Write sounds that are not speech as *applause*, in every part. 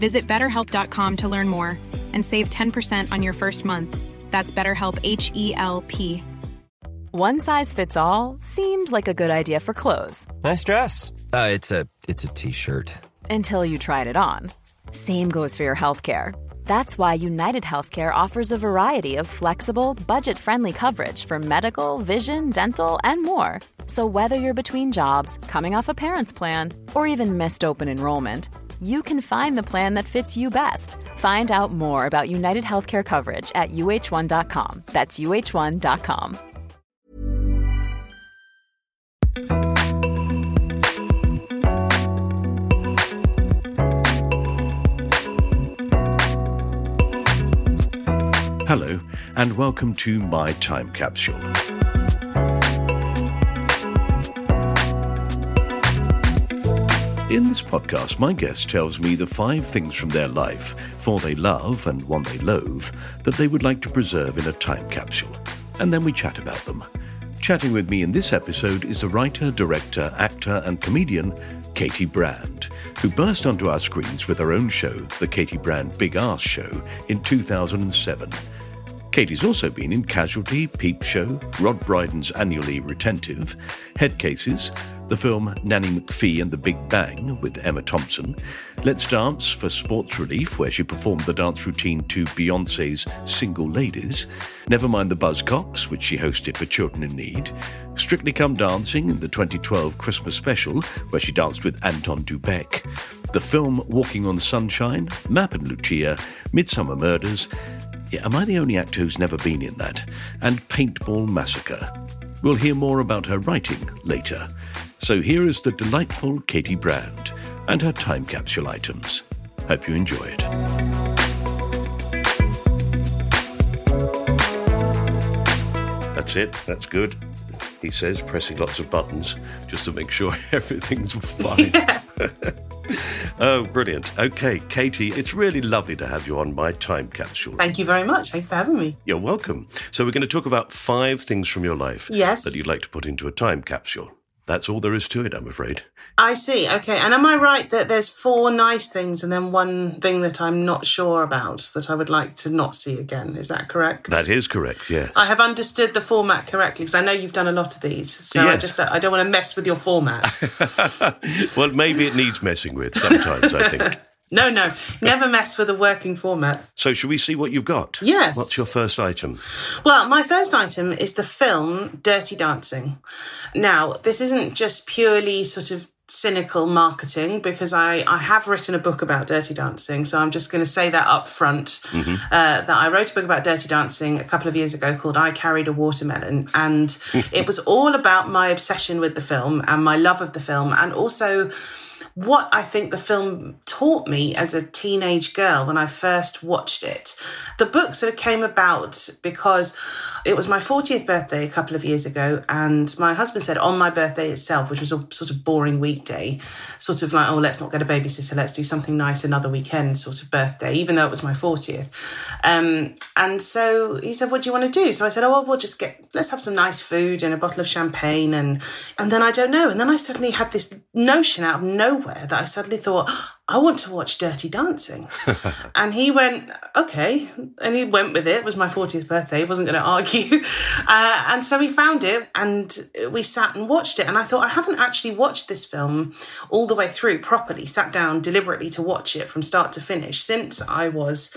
Visit betterhelp.com to learn more and save 10% on your first month. That's BetterHelp H E L P. One size fits all seemed like a good idea for clothes Nice dress. Uh, it's a it's a t-shirt. until you tried it on. Same goes for your healthcare. That's why United Healthcare offers a variety of flexible, budget friendly coverage for medical, vision, dental, and more. So, whether you're between jobs, coming off a parent's plan, or even missed open enrollment, you can find the plan that fits you best. Find out more about United Healthcare coverage at uh1.com. That's uh1.com. Hello, and welcome to My Time Capsule. In this podcast, my guest tells me the five things from their life, four they love and one they loathe, that they would like to preserve in a time capsule. And then we chat about them. Chatting with me in this episode is the writer, director, actor, and comedian Katy Brand, who burst onto our screens with her own show, The Katy Brand Big Ass Show, in 2007. Katy's also been in Casualty, Peep Show, Rob Brydon's Annually Retentive, Head Cases, the film Nanny McPhee and the Big Bang with Emma Thompson, Let's Dance for Sports Relief, where she performed the dance routine to Beyonce's Single Ladies, Never Mind the Buzzcocks, which she hosted for Children in Need, Strictly Come Dancing in the 2012 Christmas special, where she danced with Anton du Beke, the film Walking on Sunshine, Mapp and Lucia, Midsomer Murders, yeah, am I the only actor who's never been in that? And Paintball Massacre. We'll hear more about her writing later. So here is the delightful Katy Brand and her time capsule items. Hope you enjoy it. That's it. That's good. He says, pressing lots of buttons just to make sure *laughs* everything's fine. *laughs* oh, brilliant. Okay, Katy, it's really lovely to have you on my time capsule. Thank you very much. Thank you for having me. You're welcome. So, we're going to talk about five things from your life Yes. that you'd like to put into a time capsule. That's all there is to it, I'm afraid. I see. Okay. And am I right that there's four nice things and then one thing that I'm not sure about that I would like to not see again? Is that correct? That is correct, yes. I have understood the format correctly because I know you've done a lot of these. So I just I don't want to mess with your format. *laughs* well, maybe it needs messing with sometimes, I think. *laughs* no, no, never mess with a working format. So, shall we see what you've got? Yes. What's your first item? Well, my first item is the film Dirty Dancing. Now, this isn't just purely sort of cynical marketing because I, I have written a book about Dirty Dancing. So I'm just going to say that up front uh, that I wrote a book about Dirty Dancing a couple of years ago called I Carried a Watermelon. And *laughs* it was all about my obsession with the film and my love of the film and also what I think the film taught me as a teenage girl when I first watched it. The book sort of came about because it was my 40th birthday a couple of years ago, and my husband said on my birthday itself, which was a sort of boring weekday, sort of like, oh, let's not get a babysitter, let's do something nice another weekend sort of birthday, even though it was my 40th. Um, and so he said, what do you want to do? So I said, oh, well, we'll just get, let's have some nice food and a bottle of champagne. And, and then I don't know. And then I suddenly had this notion out of nowhere that I suddenly thought, I want to watch Dirty Dancing. *laughs* and he went, okay. And he went with it. It was my 40th birthday. He wasn't going to argue. *laughs* Uh, and so we found it and we sat and watched it. And I thought, I haven't actually watched this film all the way through properly, sat down deliberately to watch it from start to finish since I was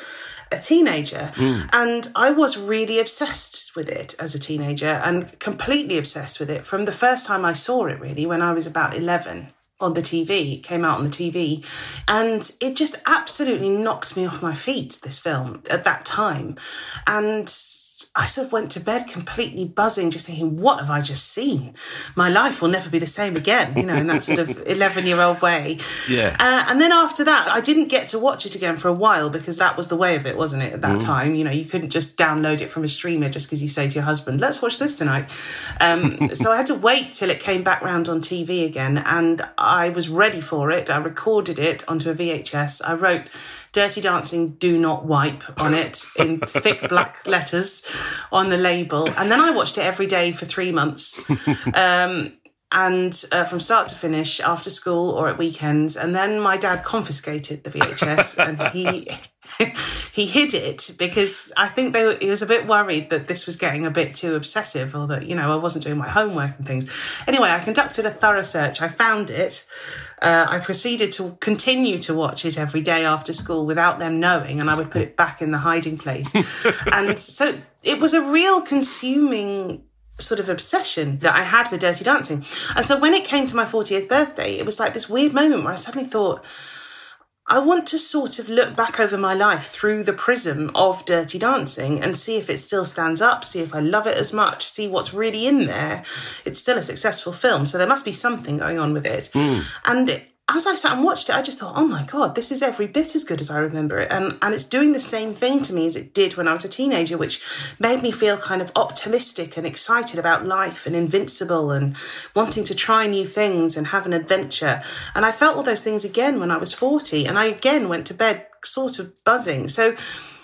a teenager. And I was really obsessed with it as a teenager and completely obsessed with it from the first time I saw it, really, when I was about 11 on the TV. It came out on the TV. And it just absolutely knocked me off my feet, this film, at that time. And I sort of went to bed completely buzzing, just thinking, what have I just seen? My life will never be the same again, you know, in that sort of *laughs* 11 year old way. Yeah. Uh, and then after that, I didn't get to watch it again for a while because that was the way of it, wasn't it, at that time? You know, you couldn't just download it from a streamer just because you say to your husband, let's watch this tonight. Um, *laughs* so I had to wait till it came back round on TV again. And I was ready for it. I recorded it onto a VHS. I wrote Dirty Dancing Do Not Wipe on it in thick *laughs* black letters on the label. And then I watched it every day for three months. *laughs* Um, and uh, from start to finish after school or at weekends. And then my dad confiscated the VHS and he *laughs* he hid it because I think they were, he was a bit worried that this was getting a bit too obsessive or that you know I wasn't doing my homework and things. Anyway, I conducted a thorough search. I found it. Uh, I proceeded to continue to watch it every day after school without them knowing, and I would put it back in the hiding place. *laughs* and so it was a real consuming sort of obsession that I had with Dirty Dancing. And so when it came to my 40th birthday, it was like this weird moment where I suddenly thought, I want to sort of look back over my life through the prism of Dirty Dancing and see if it still stands up, see if I love it as much, see what's really in there. It's still a successful film, so there must be something going on with it. Hmm. And it, as I sat and watched it, I just thought, oh my God, this is every bit as good as I remember it. And, and it's doing the same thing to me as it did when I was a teenager, which made me feel kind of optimistic and excited about life and invincible and wanting to try new things and have an adventure. And I felt all those things again when I was 40. And I again went to bed sort of buzzing. So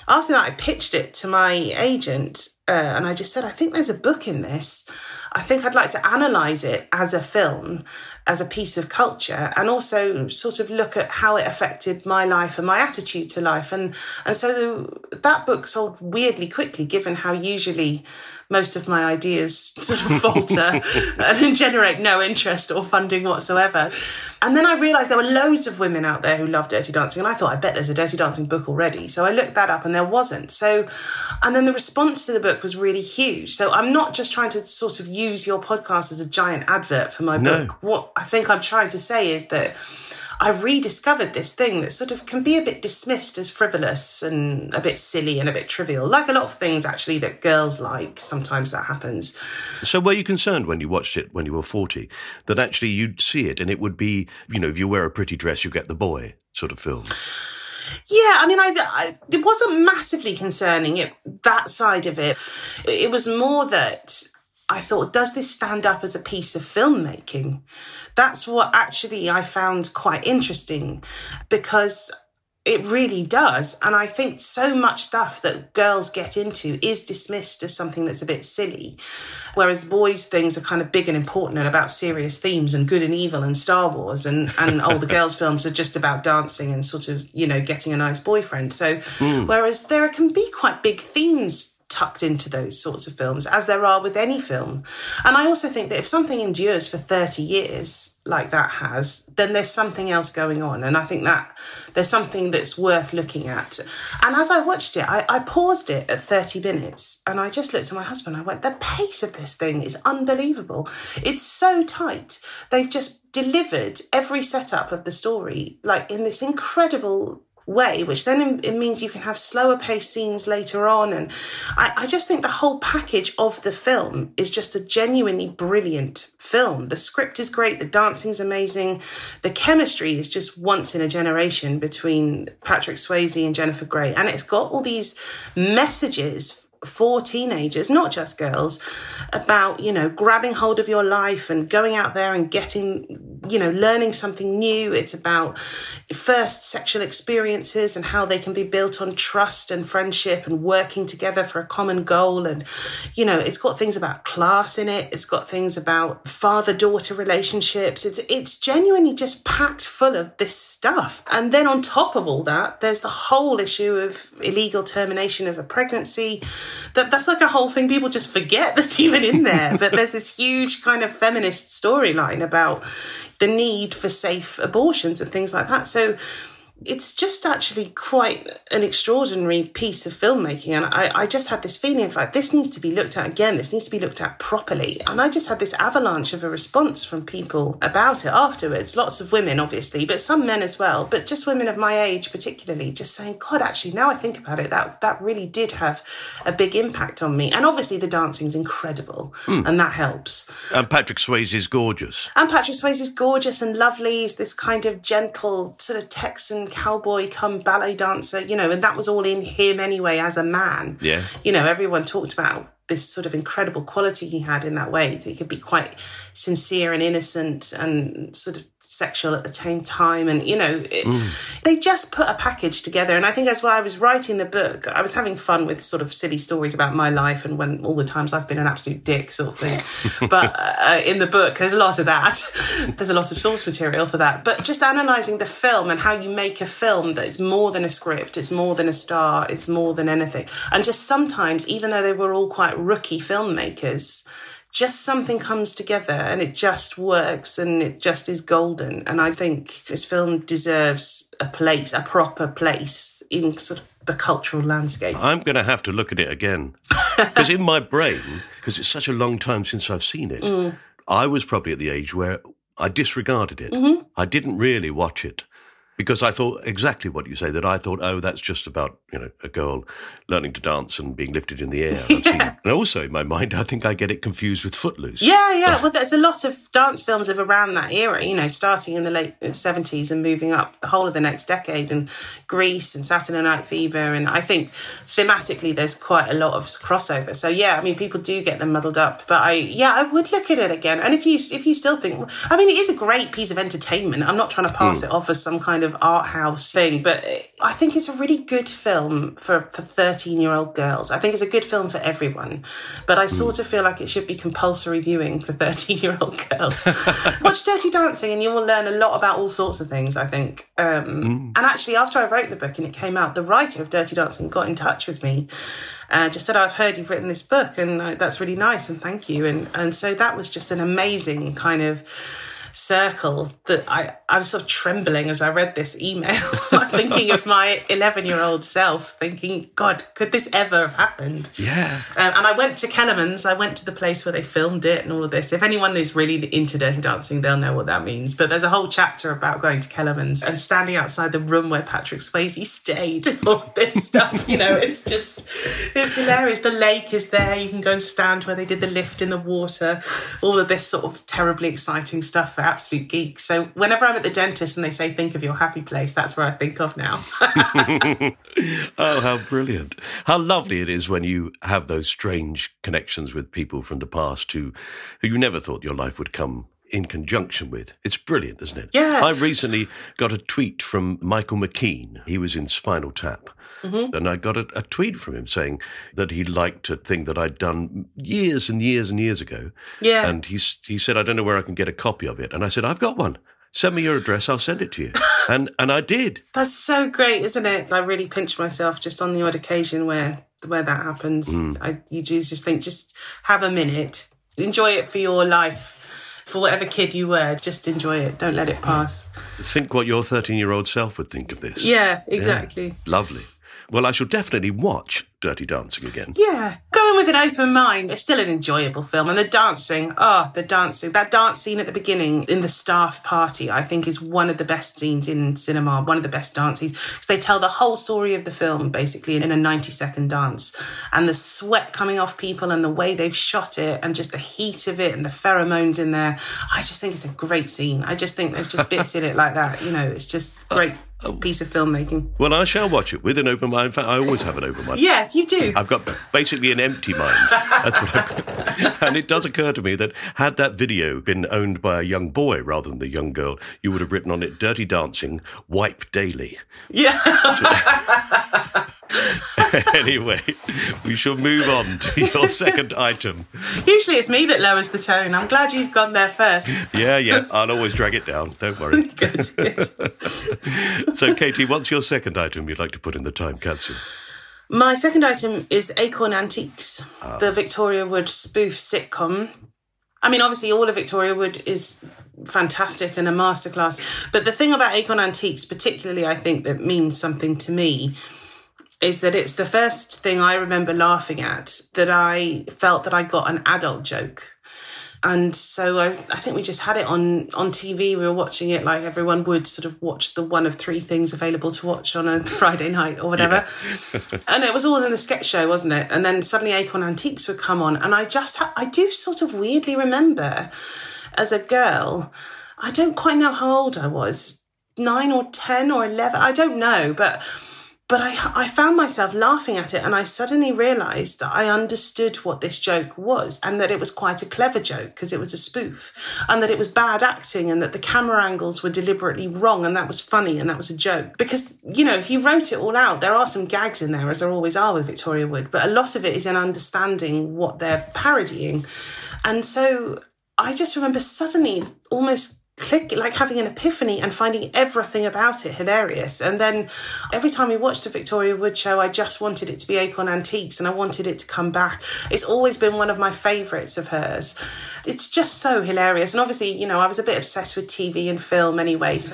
after that, I pitched it to my agent uh, and I just said, I think there's a book in this. I think I'd like to analyze it as a film, as a piece of culture, and also sort of look at how it affected my life and my attitude to life. And and so that book sold weirdly quickly, given how usually most of my ideas *laughs* sort of falter *laughs* and *laughs* generate no interest or funding whatsoever. And then I realized there were loads of women out there who love Dirty Dancing, and I thought, I bet there's a Dirty Dancing book already. So I looked that up, and there wasn't. So, and then the response to the book was really huge. So I'm not just trying to sort of use your podcast as a giant advert for my No. book. What I think I'm trying to say is that I rediscovered this thing that sort of can be a bit dismissed as frivolous and a bit silly and a bit trivial, like a lot of things actually that girls like. Sometimes that happens. So were you concerned when you watched it when you were 40 that actually you'd see it and it would be, you know, if you wear a pretty dress, you get the boy sort of film? Yeah, I mean, I, I it wasn't massively concerning it that side of it. It was more that I thought, does this stand up as a piece of filmmaking? That's what actually I found quite interesting because it really does. And I think so much stuff that girls get into is dismissed as something that's a bit silly. Whereas boys' things are kind of big and important and about serious themes and good and evil and Star Wars. And, and all the girls' *laughs* films are just about dancing and sort of, you know, getting a nice boyfriend. So, hmm. whereas there can be quite big themes tucked into those sorts of films, as there are with any film. And I also think that if something endures for 30 years, like that has, then there's something else going on. And I think that there's something that's worth looking at. And as I watched it, I, I paused it at 30 minutes and I just looked at my husband. I went, the pace of this thing is unbelievable. It's so tight. They've just delivered every setup of the story, like in this incredible way, which then it means you can have slower paced scenes later on. And I, I just think the whole package of the film is just a genuinely brilliant film. The script is great, the dancing is amazing, the chemistry is just once in a generation between Patrick Swayze and Jennifer Grey. And it's got all these messages for teenagers, not just girls, about, you know, grabbing hold of your life and going out there and getting, you know, learning something new. It's about first sexual experiences and how they can be built on trust and friendship and working together for a common goal. And, you know, it's got things about class in it. It's got things about father daughter relationships. It's, it's genuinely just packed full of this stuff. And then on top of all that, there's the whole issue of illegal termination of a pregnancy that that's like a whole thing people just forget that's *laughs* even in there. but there's this huge kind of feminist storyline about the need for safe abortions and things like that. So it's just actually quite an extraordinary piece of filmmaking. And I, I just had this feeling of like, this needs to be looked at again. This needs to be looked at properly. And I just had this avalanche of a response from people about it afterwards. Lots of women, obviously, but some men as well. But just women of my age, particularly, just saying, God, actually, now I think about it, that, that really did have a big impact on me. And obviously, the dancing is incredible. Hmm. And that helps. And Patrick Swayze is gorgeous. And Patrick Swayze is gorgeous and lovely. He's this kind of gentle, sort of Texan cowboy come ballet dancer, you know, and that was all in him anyway as a man. Yeah. You know, everyone talked about this sort of incredible quality he had in that way. He could be quite sincere and innocent and sort of sexual at the same time. And, you know, it, they just put a package together. And I think as well, I was writing the book, I was having fun with sort of silly stories about my life and when all the times I've been an absolute dick sort of thing. *laughs* but uh, in the book, there's a lot of that. *laughs* there's a lot of source material for that. But just analysing the film and how you make a film that is more than a script, it's more than a star, it's more than anything. And just sometimes, even though they were all quite rookie filmmakers, just something comes together and it just works and it just is golden. And I think this film deserves a place, a proper place in sort of the cultural landscape. I'm going to have to look at it again. *laughs* Because in my brain, because it's such a long time since I've seen it, mm. I was probably at the age where I disregarded it. Mm-hmm. I didn't really watch it. Because I thought exactly what you say, that I thought, oh, that's just about, you know, a girl learning to dance and being lifted in the air. I've seen- *laughs* And also in my mind, I think I get it confused with Footloose. Yeah, yeah. Well, there's a lot of dance films of around that era, you know, starting in the late uh, 70s and moving up the whole of the next decade, and Grease and Saturday Night Fever. And I think thematically there's quite a lot of crossover. So, yeah, I mean, people do get them muddled up. But I, yeah, I would look at it again. And if you, if you still think, I mean, it is a great piece of entertainment. I'm not trying to pass hmm. it off as some kind of art house thing, but I think it's a really good film for, for 13 year old girls. I think it's a good film for everyone. But I sort of feel like it should be compulsory viewing for 13 year old *laughs* girls. Watch Dirty Dancing and you will learn a lot about all sorts of things, I think. Um, And actually, after I wrote the book and it came out, the writer of Dirty Dancing got in touch with me. Uh, just said, I've heard you've written this book and uh, that's really nice and thank you. And, and so that was just an amazing kind of circle that I, I was sort of trembling as I read this email, *laughs* thinking of my 11 year old self, thinking, God, could this ever have happened? Yeah. Um, and I went to Kellerman's. I went to the place where they filmed it and all of this. If anyone is really into Dirty Dancing, they'll know what that means. But there's a whole chapter about going to Kellerman's and standing outside the room where Patrick Swayze stayed. and All this stuff, you know, it's just, it's hilarious. The lake is there. You can go and stand where they did the lift in the water. All of this sort of terribly exciting stuff absolute geeks. So whenever I'm at the dentist and they say, think of your happy place, that's where I think of now. *laughs* Oh, how brilliant. How lovely it is when you have those strange connections with people from the past who, who you never thought your life would come in conjunction with. It's brilliant, isn't it? Yeah. I recently got a tweet from Michael McKean. He was in Spinal Tap. Mm-hmm. And I got a, a tweet from him saying that he liked a thing that I'd done years and years and years ago. Yeah. And he, he said, I don't know where I can get a copy of it. And I said, I've got one. Send me your address, I'll send it to you. *laughs* and and I did. That's so great, isn't it? I really pinch myself just on the odd occasion where where that happens. I you just think just have a minute, enjoy it for your life, for whatever kid you were. Just enjoy it. Don't let it pass. Think what your 13 year old self would think of this. Yeah, exactly. Lovely. Well, I shall definitely watch Dirty Dancing again. Yeah, go in with an open mind. It's still an enjoyable film. And the dancing, oh, the dancing, that dance scene at the beginning in the staff party, I think is one of the best scenes in cinema, one of the best dances. Because they tell the whole story of the film basically in a 90 second dance. And the sweat coming off people and the way they've shot it and just the heat of it and the pheromones in there. I just think it's a great scene. I just think there's just bits in it like that. You know, it's just great piece of filmmaking. Well, I shall watch it with an open mind. In fact, I always have an open mind. Yes, you do. I've got basically an empty mind. That's what I've got. *laughs* And it does occur to me that had that video been owned by a young boy rather than the young girl, you would have written on it Dirty Dancing, Wipe Daily. Yeah. *laughs* *laughs* anyway, we shall move on to your second item. Usually it's me that lowers the tone. I'm glad you've gone there first. Yeah, yeah, I'll always drag it down. Don't worry. *laughs* Good, good. *laughs* So, Katy, what's your second item you'd like to put in the time capsule? My second item is Acorn Antiques, ah. the Victoria Wood spoof sitcom. I mean, obviously, all of Victoria Wood is fantastic and a masterclass. But the thing about Acorn Antiques, particularly, I think that means something to me is that it's the first thing I remember laughing at that I felt that I got an adult joke. And so I, I, think we just had it on on TV. We were watching it like everyone would sort of watch the one of three things available to watch on a *laughs* Friday night or whatever. and it was all in the sketch show, wasn't it? And then suddenly Acorn Antiques would come on, and I just ha- I do sort of weirdly remember as a girl. I don't quite know how old I was, nine or ten or eleven. I don't know, but but I, I found myself laughing at it and I suddenly realized that I understood what this joke was and that it was quite a clever joke because it was a spoof and that it was bad acting and that the camera angles were deliberately wrong and that was funny and that was a joke. Because, you know, you wrote it all out, there are some gags in there as there always are with Victoria Wood, but a lot of it is in understanding what they're parodying. And so I just remember suddenly almost click like having an epiphany and finding everything about it hilarious. And then every time we watched a victoria wood show i just wanted it to be acorn antiques and i wanted it to come back. It's always been one of my favorites of hers. It's just so hilarious. And obviously you know i was a bit obsessed with tv and film anyways.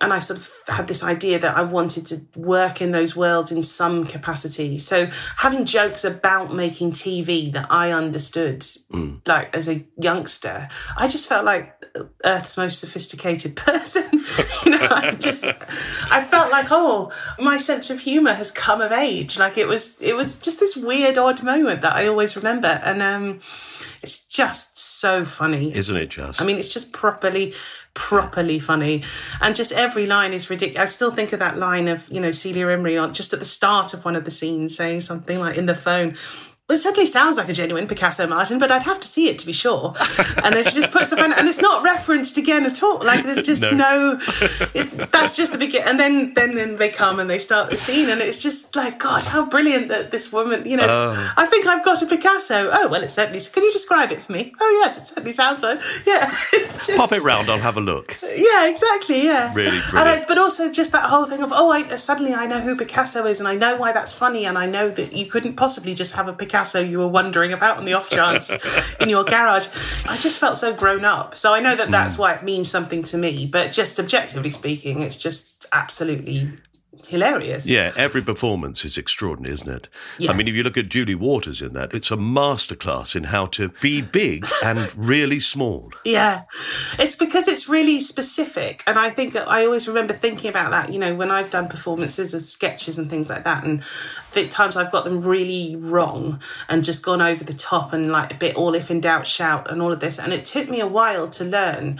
And I sort of had this idea that I wanted to work in those worlds in some capacity. So having jokes about making TV that I understood, mm. like as a youngster, I just felt like Earth's most sophisticated *laughs* person. you know, I just, I felt like, oh, my sense of humor has come of age. Like it was, it was just this weird, odd moment that I always remember. And, um, it's just so funny. Isn't it just? I mean, it's just properly, properly funny. And just every line is ridiculous. I still think of that line of, you know, Celia Imrie on just at the start of one of the scenes saying something like in the phone, well, it certainly sounds like a genuine Picasso Martin, but I'd have to see it to be sure. And then she just puts the phone, and it's not referenced again at all. Like there's just no, no it, that's just the beginning. And then, then, then they come and they start the scene, and it's just like, God, how brilliant that this woman, you know, uh, I think I've got a Picasso. Oh, well, it certainly, can you describe it for me? Oh, yes, it certainly sounds like, yeah. *laughs* It's just, Pop it round, I'll have a look. Yeah, exactly, yeah. Really brilliant. I, but also just that whole thing of, oh, I, suddenly I know who Picasso is, and I know why that's funny, and I know that you couldn't possibly just have a Picasso Picasso you were wondering about on the off chance in your garage. I just felt so grown up. So I know that that's mm. why it means something to me. But just objectively speaking, it's just absolutely hilarious. Yeah, every performance is extraordinary, isn't it? Yes. I mean, if you look at Julie Walters in that, it's a masterclass in how to be big and *laughs* really small. Yeah, it's because it's really specific. And I think I always remember thinking about that, you know, when I've done performances of sketches and things like that. And the times I've got them really wrong and just gone over the top and like a bit all if in doubt shout and all of this. And it took me a while to learn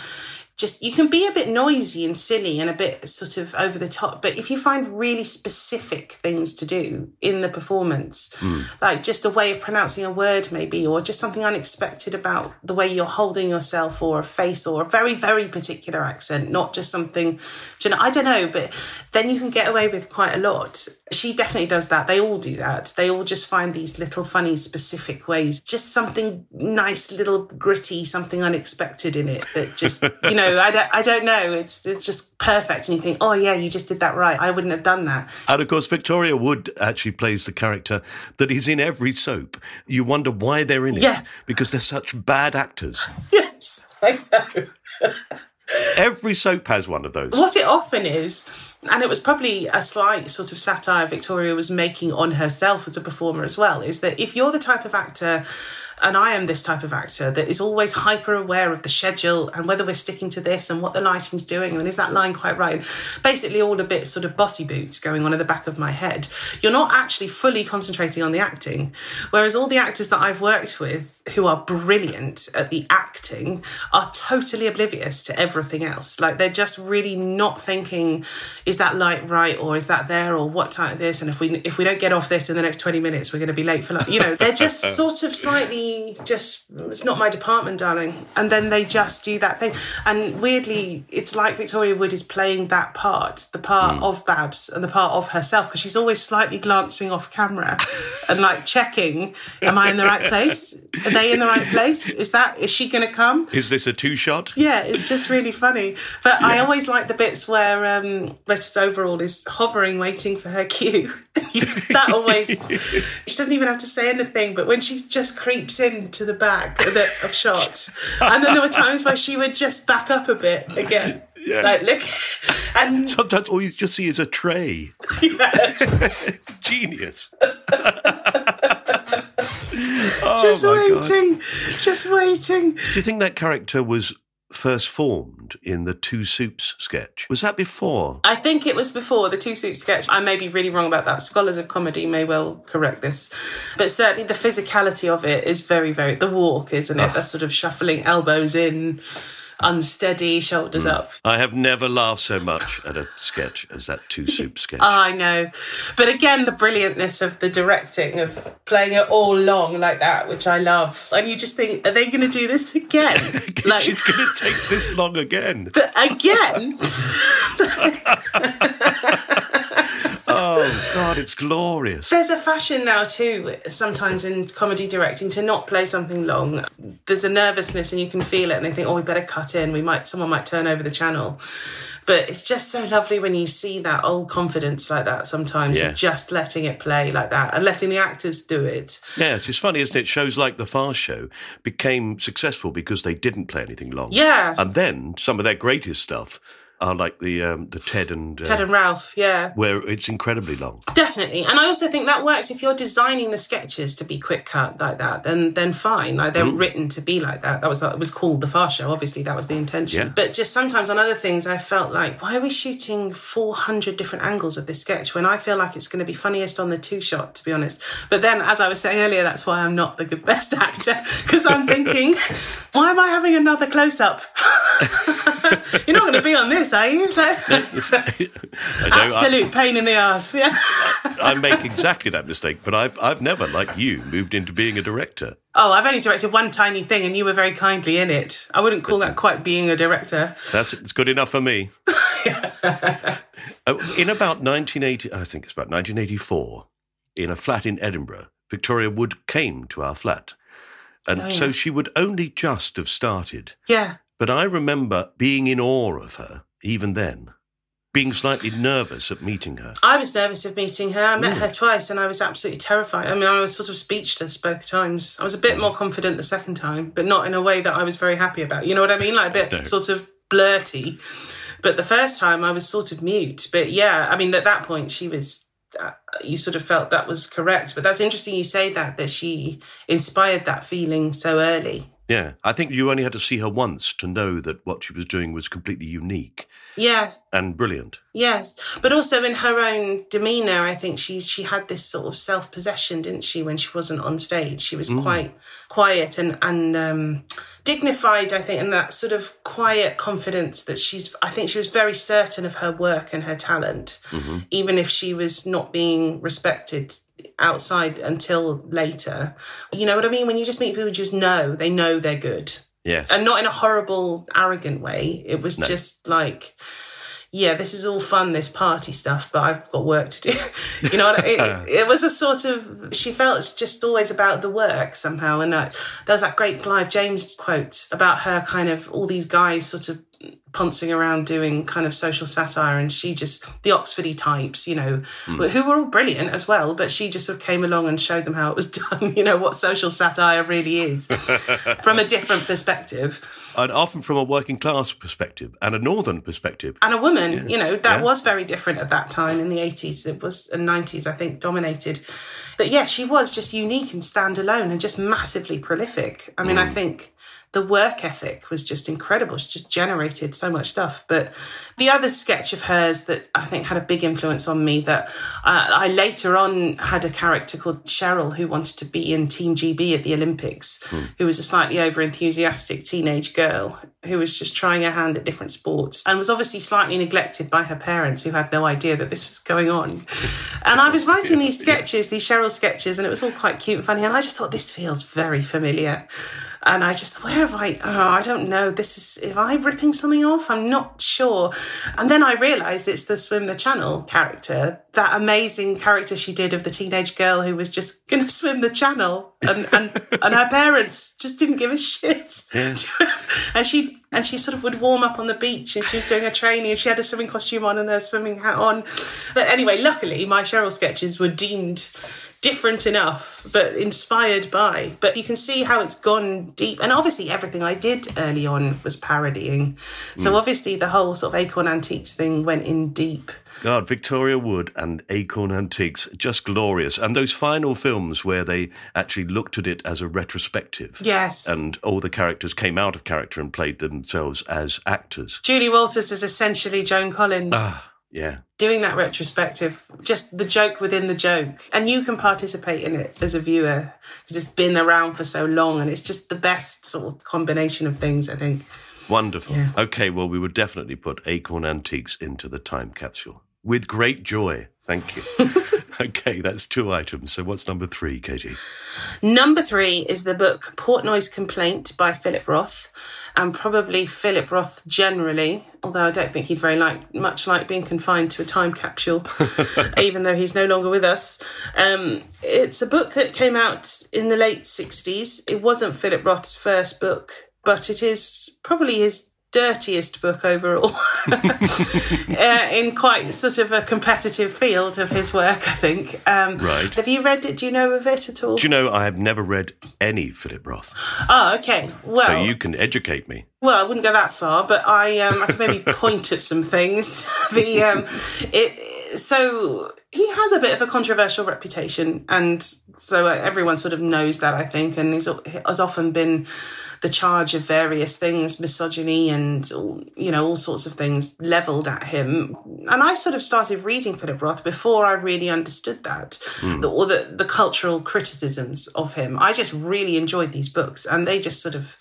just you can be a bit noisy and silly and a bit sort of over the top but if you find really specific things to do in the performance mm. like just a way of pronouncing a word maybe or just something unexpected about the way you're holding yourself or a face or a very very particular accent not just something you know i don't know but then you can get away with quite a lot she definitely does that they all do that they all just find these little funny specific ways just something nice little gritty something unexpected in it that just *laughs* you know I don't, I don't know. It's it's just perfect, and you think, oh yeah, you just did that right. I wouldn't have done that. And of course, Victoria Wood actually plays the character that is in every soap. You wonder why they're in it, yeah. because they're such bad actors. *laughs* Yes, I know. every soap has one of those. What it often is and it was probably a slight sort of satire Victoria was making on herself as a performer as well, is that if you're the type of actor and I am this type of actor that is always hyper aware of the schedule and whether we're sticking to this and what the lighting's doing and is that line quite right? Basically, all a bit sort of bossy boots going on in the back of my head. You're not actually fully concentrating on the acting. Whereas all the actors that I've worked with who are brilliant at the acting are totally oblivious to everything else. Like they're just really not thinking, is that light right or is that there or what time this? And if we if we don't get off this in the next 20 minutes, we're going to be late for lunch. You know, they're just *laughs* sort of slightly just it's not my department darling. And then they just do that thing. And weirdly it's like victoria wood is playing that part the part mm. of babs and the part of herself because she's always slightly glancing off camera *laughs* and like checking am i in the right place? Are they in the right place? Is that is she gonna come? Is this a two shot yeah it's just really funny. But yeah. i always like the bits where um mrs overall is hovering waiting for her cue. *laughs* That always she doesn't even have to say anything but when she just creeps into the back of, shots, and then there were times where she would just back up a bit again. Yeah. Like look, and *laughs* Sometimes all you just see is a tray. yes, *laughs* Genius. just Oh God. waiting, just waiting. Do you think that character was first formed in the Two Soups sketch? Was that before? I think it was before the two soup sketch. I may be really wrong about that. Scholars of comedy may well correct this. But certainly the physicality of it is very, very the walk, isn't it? That sort of shuffling elbows in, unsteady, shoulders hmm. up. I have never laughed so much at a sketch as that Two soup *laughs* sketch. I know. But again, the brilliantness of the directing, of playing it all long like that, which I love. And you just think, are they going to do this again? *laughs* like, She's going to take this long again. again? *laughs* Oh, *laughs* God, it's glorious. There's a fashion now too, sometimes in comedy directing, to not play something long. There's a nervousness and you can feel it and they think, oh, we better cut in. We might, someone might turn over the channel. But it's just so lovely when you see that old confidence like that sometimes, Yeah. just letting it play like that and letting the actors do it. Yeah, it's just funny, isn't it? Shows like The Fast Show became successful because they didn't play anything long. Yeah. And then some of their greatest stuff are like the um, the Ted and uh, Ted and Ralph, yeah. where it's incredibly long. Definitely. And I also think that works if you're designing the sketches to be quick cut like that, then then fine. Like they're Mm. written to be like that. That was it was called the Fast Show, obviously that was the intention. Yeah. But just sometimes on other things I felt like, why are we shooting four hundred different angles of this sketch when I feel like it's gonna be funniest on the two shot, to be honest. But then as I was saying earlier, that's why I'm not the best actor. *laughs* Because I'm thinking, why am I having another close up? *laughs* You're not gonna be on this, are you? Like, *laughs* *laughs* *laughs* I absolute pain in the ass. Yeah. I make exactly that mistake, but I've I've never, like you, moved into being a director. Oh, I've only directed one tiny thing, and you were very kindly in it. I wouldn't call that quite being a director. That's it's good enough for me. Uh, in about 1980, I think it's about 1984, in a flat in Edinburgh, Victoria Wood came to our flat, and Oh, yeah. so she would only just have started. Yeah, But I remember being in awe of her, even then, being slightly nervous at meeting her. I was nervous of meeting her. I met her twice, and I was absolutely terrified. I mean, I was sort of speechless both times. I was a bit more confident the second time, but not in a way that I was very happy about. You know what I mean? Like a bit *laughs* No. sort of blurty. But the first time, I was sort of mute. But yeah, I mean, at that point, she was. Uh, you sort of felt that was correct, but that's interesting. You say that that she inspired that feeling so early. Yeah, I think you only had to see her once to know that what she was doing was completely unique Yeah, and brilliant. Yes, but also in her own demeanor, I think she she had this sort of self possession, didn't she? When she wasn't on stage, she was quite quiet and and um, dignified. I think, and that sort of quiet confidence that she's. I think she was very certain of her work and her talent, even if she was not being respected outside until later. You know what I mean? When you just meet people, just know they know they're good Yes. and not in a horrible, arrogant way. It was just like, yeah, this is all fun, this party stuff, but I've got work to do. *laughs* you know, what I- it, *laughs* it was a sort of, she felt just always about the work somehow. And that, there was that great Clive James quote about her kind of all these guys sort of poncing around doing kind of social satire and she just the oxfordy types you know who were all brilliant as well but she just sort of came along and showed them how it was *laughs* done you know what social satire really is *laughs* from a different perspective and often from a working class perspective and a northern perspective. and a woman you know that Yeah. was very different at that time in the 80s it was and 90s i think dominated but yeah she was just unique and standalone and just massively prolific i mean Mm. i think the work ethic was just incredible she just generated so much stuff but the other sketch of hers that i think had a big influence on me that uh, i later on had a character called cheryl who wanted to be in team gb at the olympics who was a slightly over enthusiastic teenage girl who was just trying her hand at different sports and was obviously slightly neglected by her parents who had no idea that this was going on. *laughs* And I was writing these sketches, these Cheryl sketches, and it was all quite cute and funny. And I just thought, this feels very familiar. And I just, where have I, oh, I don't know. This is, am I ripping something off? I'm not sure. And then I realised it's the Swim the Channel character that amazing character she did of the teenage girl who was just going *laughs* to swim the channel and, and, and her parents just didn't give a shit. Yeah. *laughs* and she and she sort of would warm up on the beach and she was doing her training and she had a swimming costume on and her swimming hat on. But anyway, luckily my Cheryl sketches were deemed different enough, but inspired by. But you can see how it's gone deep. And obviously, everything I did early on was parodying. So hmm. obviously, the whole sort of Acorn Antiques thing went in deep. God, Victoria Wood and Acorn Antiques, just glorious. And those final films where they actually looked at it as a retrospective. Yes. And all the characters came out of character and played themselves as actors. Julie Walters is essentially Joan Collins. Ah. Yeah. Doing that retrospective, just the joke within the joke. And you can participate in it as a viewer because it's been around for so long and it's just the best sort of combination of things, I think. Wonderful. Yeah. Okay, well, we would definitely put Acorn Antiques into the time capsule with great joy. Thank you. *laughs* *laughs* okay, that's two items. So what's number three, Katy? Number three is the book Portnoy's Complaint by Philip Roth, and probably Philip Roth generally, although I don't think he'd very like much like being confined to a time capsule, *laughs* even though he's no longer with us. Um, it's a book that came out in the late 60s. It wasn't Philip Roth's first book, but it is probably his dirtiest book overall *laughs* uh, in quite sort of a competitive field of his work i think um, Right. have you read it do you know of it at all Do you know I have never read any Philip Roth, Oh, okay. Well, so you can educate me. well, I wouldn't go that far, but I um, I could maybe *laughs* point at some things. *laughs* the um, it so he has a bit of a controversial reputation, and so uh, everyone sort of knows that I think, and he's has often been the charge of various things, misogyny, and you know all sorts of things leveled at him. And I sort of started reading Philip Roth before I really understood that, the, or the the cultural criticisms of him. I just really enjoyed these books, and they just sort of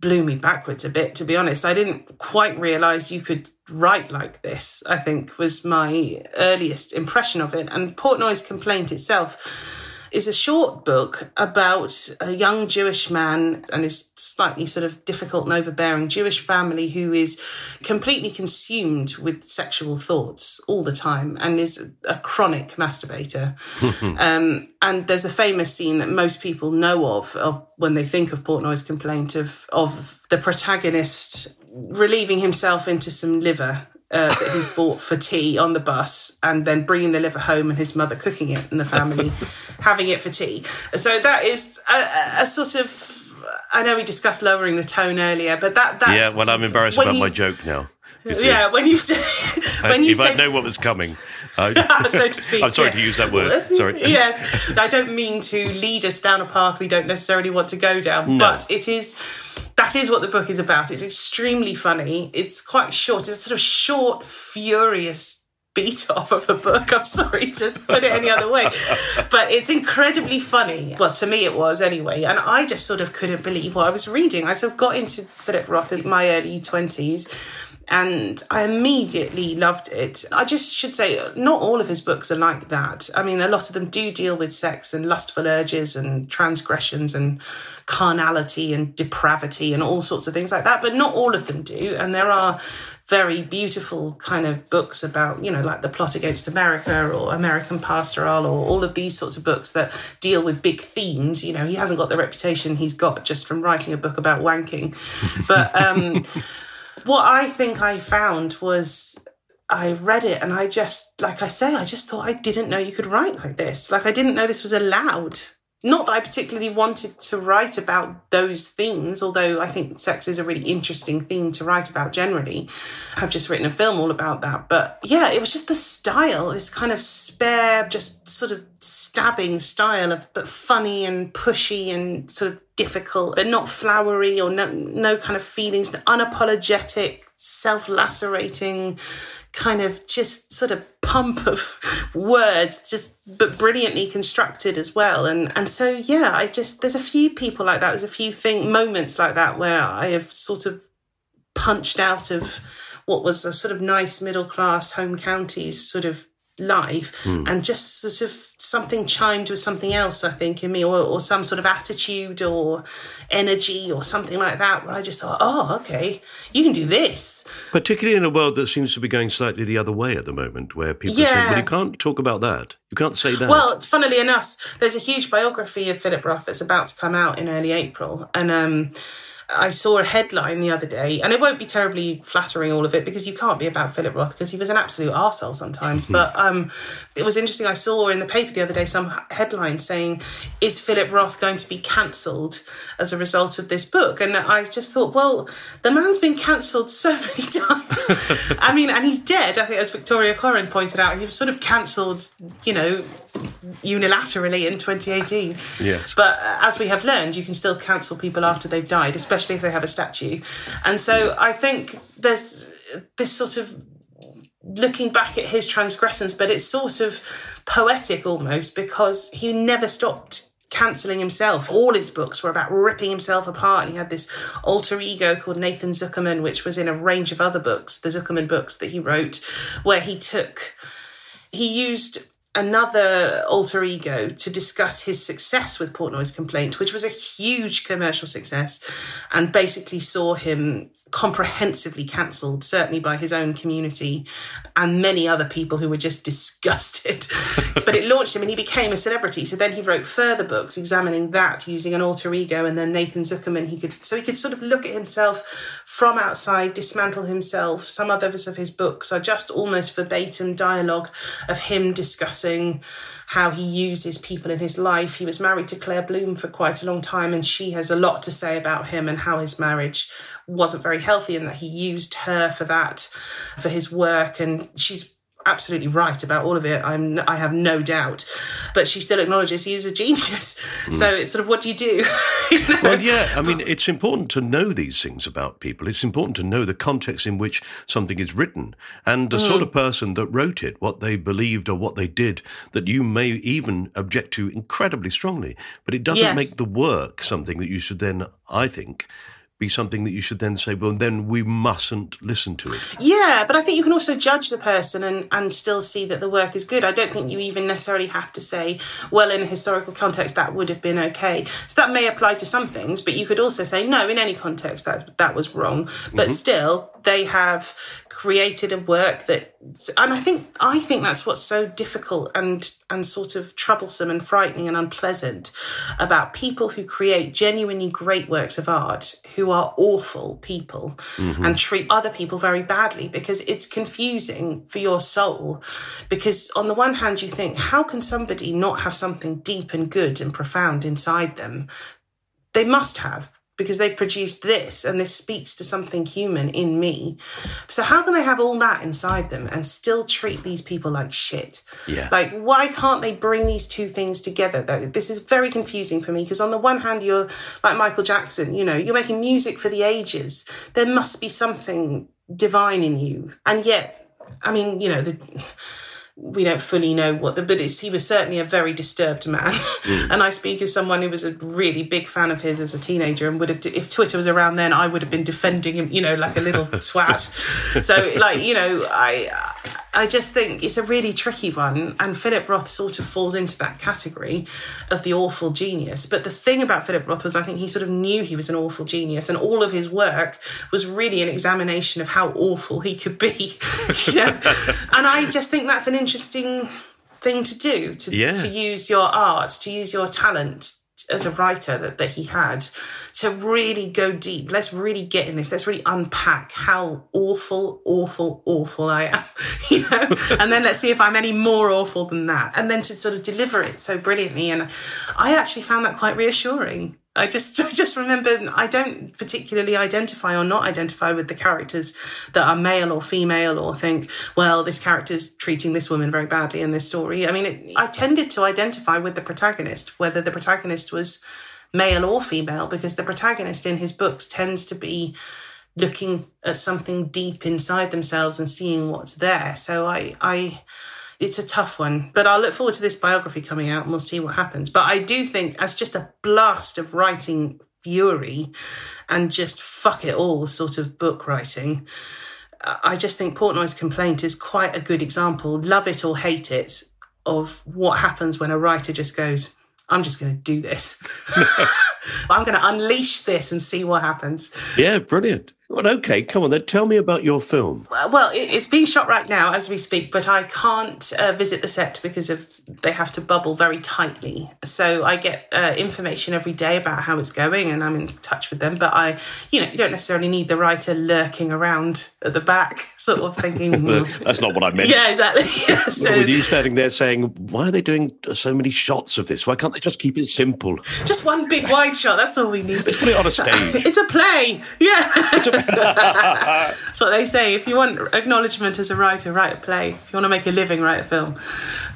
blew me backwards a bit to be honest. I didn't quite realize you could write like this i think was my earliest impression of it. And portnoy's complaint itself is a short book about a young Jewish man and his slightly sort of difficult and overbearing Jewish family who is completely consumed with sexual thoughts all the time and is a chronic masturbator. *laughs* um, and there's a famous scene that most people know of, of when they think of Portnoy's complaint of of the protagonist relieving himself into some liver uh, that he's bought for tea on the bus and then bringing the liver home and his mother cooking it and the family *laughs* having it for tea. So that is a, a- sort of. I know we discussed lowering the tone earlier, but that that's Yeah, well, I'm embarrassed about you- my joke now. Yeah, when you I- *laughs* when you you say might know what was coming. *laughs* Uh, I- so to *laughs* speak. I'm sorry yeah. to use that word. Sorry. yes, I don't mean to lead us down a path we don't necessarily want to go down, but it is. That is what the book is about. It's extremely funny. It's quite short. It's a sort of short, furious beat off of the book. I'm sorry to put it any other way, but it's incredibly funny. Well, to me it was anyway, and I just sort of couldn't believe what I was reading. I sort of got into Philip Roth in my early twenties and I immediately loved it. I just should say, not all of his books are like that. I mean, a lot of them do deal with sex and lustful urges and transgressions and carnality and depravity and all sorts of things like that, but not all of them do. And there are very beautiful kind of books about, you know, like The Plot Against America or American Pastoral or all of these sorts of books that deal with big themes. You know, he hasn't got the reputation he's got just from writing a book about wanking. *laughs* But, um, what I think I found was I read it and I just, like I say, I just thought I didn't know you could write like this. Like I didn't know this was allowed. Not that I particularly wanted to write about those themes, although I think sex is a really interesting theme to write about generally. I've just written a film all about that. But yeah, it was just the style, this kind of spare, just sort of stabbing style of, but funny and pushy and sort of difficult, but not flowery or no, no kind of feelings, unapologetic, self lacerating kind of just sort of pump of *laughs* words just but brilliantly constructed as well. And and so yeah i just there's a few people like that. There's a few thing moments like that where i have sort of punched out of what was a sort of nice middle class home counties sort of life and just sort of something chimed with something else i think in me or, or some sort of attitude or energy or something like that where i just thought oh okay you can do this Particularly in a world that seems to be going slightly the other way at the moment, where people Yeah. well, you can't talk about that. You can't say that. Well, funnily enough, there's a huge biography of Philip Roth that's about to come out in early April. And um, I saw a headline the other day, and it won't be terribly flattering, all of it, because you can't be about Philip Roth because he was an absolute arsehole sometimes. but um, it was interesting. I saw in the paper the other day some headline saying, Is Philip Roth going to be cancelled as a result of this book? And I just thought, well, the man's been cancelled so *laughs* many times. *laughs* I mean, and he's dead. I think, as Victoria Coren pointed out, he was sort of cancelled, you know, unilaterally in 2018. Yes. But uh, as we have learned, you can still cancel people after they've died, especially if they have a statue. And so I think there's this sort of looking back at his transgressions, but it's sort of poetic almost because he never stopped cancelling himself. All his books were about ripping himself apart. And he had this alter ego called Nathan Zuckerman, which was in a range of other books, the Zuckerman books that he wrote, where he took he used another alter ego to discuss his success with Portnoy's complaint, which was a huge commercial success, and basically saw him comprehensively cancelled, certainly by his own community and many other people who were just *laughs* disgusted. *laughs* but it launched him and he became a celebrity. So then he wrote further books examining that using an alter ego and then Nathan Zuckerman he could so he could sort of look at himself from outside, dismantle himself. Some others of his books are just almost verbatim dialogue of him discussing how he uses people in his life. He was married to Claire Bloom for quite a long time, and she has a lot to say about him and how his marriage wasn't very healthy and that he used her for that, for his work. And she's absolutely right about all of it. I'm I have no doubt, but she still acknowledges he is a genius. So it's sort of what do you do? *laughs* You know? Well, yeah, I mean, it's important to know these things about people. It's important to know the context in which something is written and the Mm. sort of person that wrote it, what they believed or what they did, that you may even object to incredibly strongly. But it doesn't Yes. make the work something that you should then, I think, be something that you should then say, well, then we mustn't listen to it. Yeah, but I think you can also judge the person and, and still see that the work is good. I don't think you even necessarily have to say, well, in a historical context, that would have been okay. So that may apply to some things, but you could also say, no, in any context, that, that was wrong. But mm-hmm. still, they have created a work that, and I think, I think that's what's so difficult and, and sort of troublesome and frightening and unpleasant about people who create genuinely great works of art who are awful people mm-hmm. and treat other people very badly because it's confusing for your soul. Because on the one hand, you think, how can somebody not have something deep and good and profound inside them? They must have. Because they produced this and this speaks to something human in me. So, how can they have all that inside them and still treat these people like shit? Yeah. Like, why can't they bring these two things together? Though this is very confusing for me because on the one hand, you're like Michael Jackson, you know, you're making music for the ages. There must be something divine in you, and yet, I mean, you know, the we don't fully know what the but it's, he was certainly a very disturbed man. Mm. *laughs* And i speak as someone who was a really big fan of his as a teenager and would have if twitter was around then i would have been defending him you know like a little *laughs* twat. So like you know i i just think it's a really tricky one and philip roth sort of falls into that category of the awful genius but the thing about philip roth was i think he sort of knew he was an awful genius and all of his work was really an examination of how awful he could be *laughs* you know? *laughs* and i just think that's an interesting thing to do to, Yeah. to use your art to use your talent as a writer that, that he had to really go deep. Let's really get in this. Let's really unpack how awful awful awful i am *laughs* you know? And then let's see if i'm any more awful than that. And then to sort of deliver it so brilliantly. And i actually found that quite reassuring I just *laughs* I just remember I don't particularly identify or not identify with the characters that are male or female or think, well, this character's treating this woman very badly in this story. I mean, it, I tended to identify with the protagonist, whether the protagonist was male or female, because the protagonist in his books tends to be looking at something deep inside themselves and seeing what's there. So I I it's a tough one, but I'll look forward to this biography coming out and we'll see what happens. But I do think, as just a blast of writing fury and just fuck it all sort of book writing, I just think Portnoy's complaint is quite a good example, love it or hate it, of what happens when a writer just goes, I'm just going to do this. *laughs* *laughs* I'm going to unleash this and see what happens. Yeah, brilliant. Well, okay, come on then. Tell me about your film. Well, it's being shot right now as we speak, but I can't uh, visit the set because of they have to bubble very tightly. So I get uh, information every day about how it's going, and I'm in touch with them. But I, you know, you don't necessarily need the writer lurking around at the back, *laughs* sort of thinking. *laughs* Hmm. That's not what I meant. Yeah, exactly. *laughs* So, with you standing there saying, "Why are they doing so many shots of this? Why can't they just keep it simple? Just one big wide shot. That's all we need. Let's put it on a stage. it's a play. Yeah. *laughs* That's what they say. If you want acknowledgement as a writer, write a play. If you want to make a living, write a film.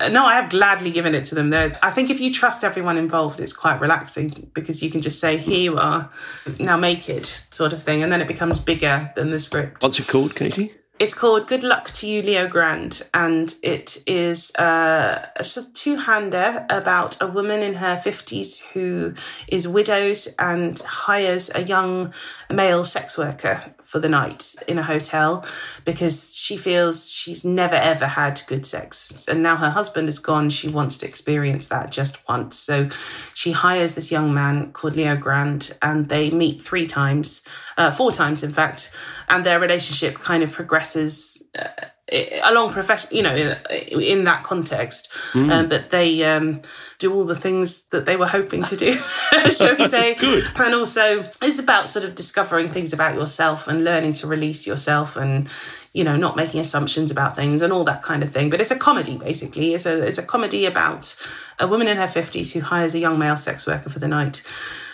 Uh, no, I have gladly given it to them. They're, I think if you trust everyone involved, it's quite relaxing because you can just say, here you are, now make it, sort of thing. And then it becomes bigger than the script. What's it called, Katy? It's called Good Luck to You, Leo Grande, and it is uh, a sort of two-hander about a woman in her 50s who is widowed and hires a young male sex worker for the night in a hotel because she feels she's never ever had good sex. And now her husband is gone, she wants to experience that just once. So she hires this young man called Leo Grande and they meet three times, uh, four times in fact, and their relationship kind of progresses. Uh, along profession, you know, in, in that context. Mm. Um, but they um, do all the things that they were hoping to do, *laughs* shall we *laughs* say? Good. And also, it's about sort of discovering things about yourself and learning to release yourself and you know not making assumptions about things and all that kind of thing but it's a comedy basically it's a it's a comedy about a woman in her 50s who hires a young male sex worker for the night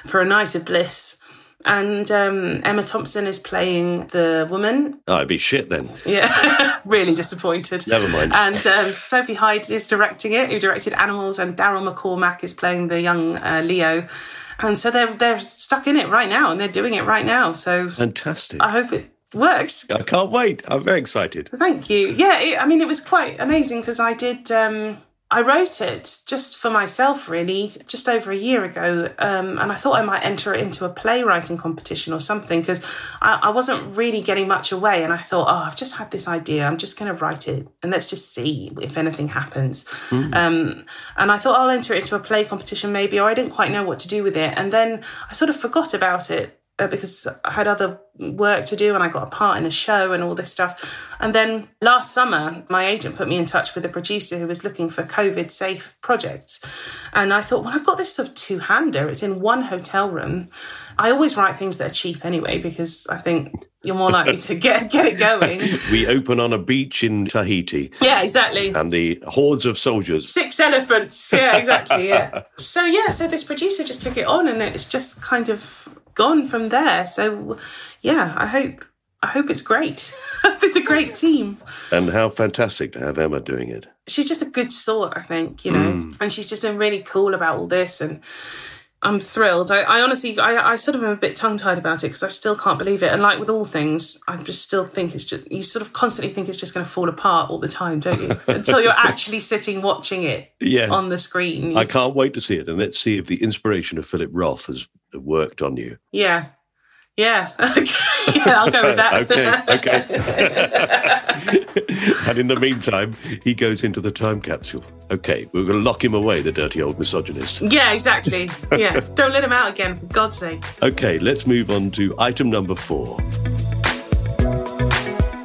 for a night of bliss and um, Emma Thompson is playing the woman. Oh, I'd be shit then. Yeah, *laughs* really disappointed. Never mind. And um, Sophie Hyde is directing it, who directed Animals, and Daryl McCormack is playing the young uh, Leo. And so they're they're stuck in it right now, and they're doing it right now. So fantastic. I hope it works. I can't wait. I'm very excited. Thank you. Yeah, it, I mean, it was quite amazing because I did. Um, I wrote it just for myself, really, just over a year ago. Um, and I thought I might enter it into a playwriting competition or something because I, I, wasn't really getting much away. And I thought, oh, I've just had this idea. I'm just going to write it and let's just see if anything happens. Mm. Um, and I thought I'll enter it into a play competition maybe, or I didn't quite know what to do with it. And then I sort of forgot about it Uh, because I had other work to do and I got a part in a show and all this stuff. And then last summer, my agent put me in touch with a producer who was looking for COVID safe projects. And I thought, well, I've got this sort of two hander. It's in one hotel room. I always write things that are cheap anyway because I think you're more likely to *laughs* get get it going. we open on a beach in Tahiti. Yeah, exactly. And the hordes of soldiers. Six elephants. Yeah, exactly. Yeah. *laughs* so yeah, so this producer just took it on and it's just kind of gone from there. So yeah, I hope I hope it's great. *laughs* it's a great team. And how fantastic to have Emma doing it. She's just a good sort, I think, you know. Mm. And she's just been really cool about all this and I'm thrilled. I, I honestly, I, I, sort of am a bit tongue tied about it because I still can't believe it. And like with all things, I just still think it's just, you sort of constantly think it's just going to fall apart all the time, don't you? *laughs* Until you're actually sitting watching it yeah. on the screen. I can't wait to see it. And let's see if the inspiration of Philip Roth has worked on you. Yeah. Yeah. *laughs* Okay. yeah, I'll go with that. *laughs* okay. Okay. *laughs* and in the meantime, he goes into the time capsule. Okay, we're going to lock him away, the dirty old misogynist. Yeah, exactly. Yeah. Don't let him out again, for God's sake. Okay, let's move on to item number four.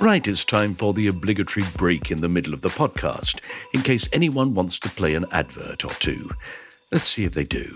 Right, it's time for the obligatory break in the middle of the podcast, in case anyone wants to play an advert or two. Let's see if they do.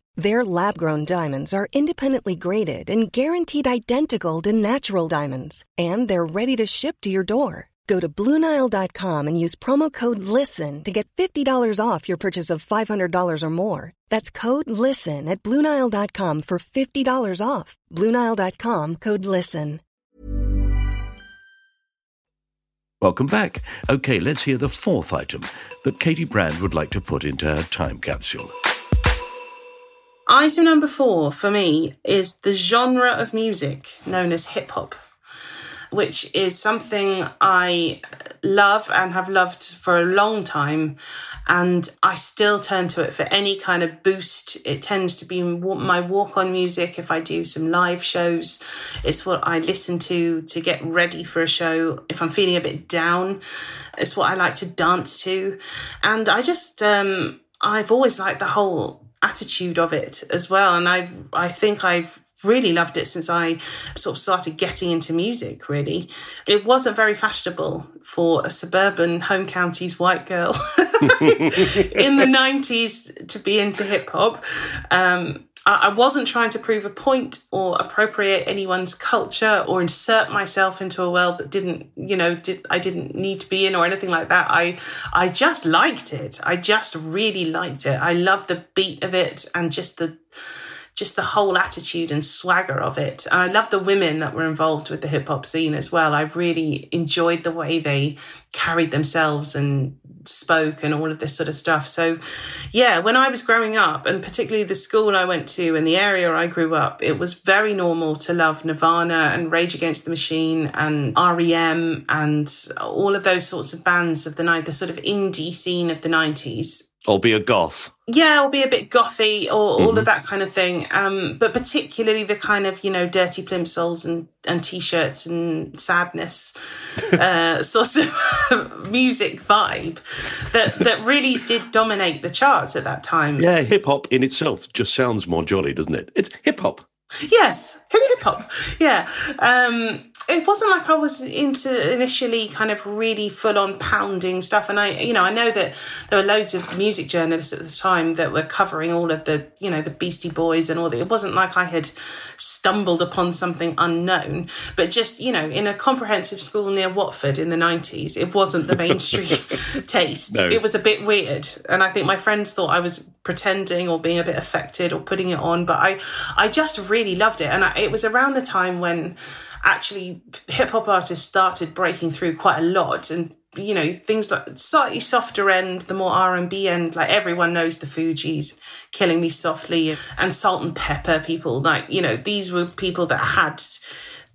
Their lab grown diamonds are independently graded and guaranteed identical to natural diamonds, and they're ready to ship to your door. Go to BlueNile.com and use promo code LISTEN to get $50 off your purchase of $500 or more. That's code LISTEN at BlueNile.com for $50 off. BlueNile.com code LISTEN. Welcome back. Okay, let's hear the fourth item that Katy Brand would like to put into her time capsule. Item number four for me is the genre of music known as hip hop which is something I love and have loved for a long time. And I still turn to it for any kind of boost. It tends to be my walk on music if I do some live shows. It's what I listen to to get ready for a show. If I'm feeling a bit down, it's what I like to dance to. And I just, um, I've always liked the whole attitude of it as well. And I, I think I've really loved it since I sort of started getting into music, really. It wasn't very fashionable for a suburban home counties white girl *laughs* in the 90s to be into hip hop. Um, I wasn't trying to prove a point or appropriate anyone's culture or insert myself into a world that didn't, you know, did, I didn't need to be in or anything like that. I, I just liked it. I just really liked it. I loved the beat of it and just the, just the whole attitude and swagger of it. And I love the women that were involved with the hip hop scene as well. I really enjoyed the way they carried themselves and spoke and all of this sort of stuff. So, yeah, when I was growing up, and particularly the school I went to and the area I grew up, it was very normal to love Nirvana and Rage Against the Machine and REM and all of those sorts of bands of the night, the sort of indie scene of the 90s. Or be a goth. Yeah, or be a bit gothy or all mm-hmm. of that kind of thing. Um, but particularly the kind of, you know, dirty plimsolls and, and t-shirts and sadness *laughs* uh, sort of *laughs* music vibe that, that really did dominate the charts at that time. Yeah, hip hop in itself just sounds more jolly, doesn't it? It's hip hop. Yes, it's hip hop. Yeah. Um, it wasn't like I was into initially kind of really full on pounding stuff. And I, you know, I know that there were loads of music journalists at the time that were covering all of the, you know, the Beastie Boys and all that. It wasn't like I had stumbled upon something unknown, but just, you know, in a comprehensive school near Watford in the 90s, it wasn't the mainstream *laughs* taste. No. It was a bit weird. And I think my friends thought I was pretending or being a bit affected or putting it on, but I, I just really loved it. And I, it was around the time when, actually hip hop artists started breaking through quite a lot and you know things like slightly softer end the more r&b end like everyone knows the fugees killing me softly and Salt-N-Pepa people like you know these were people that had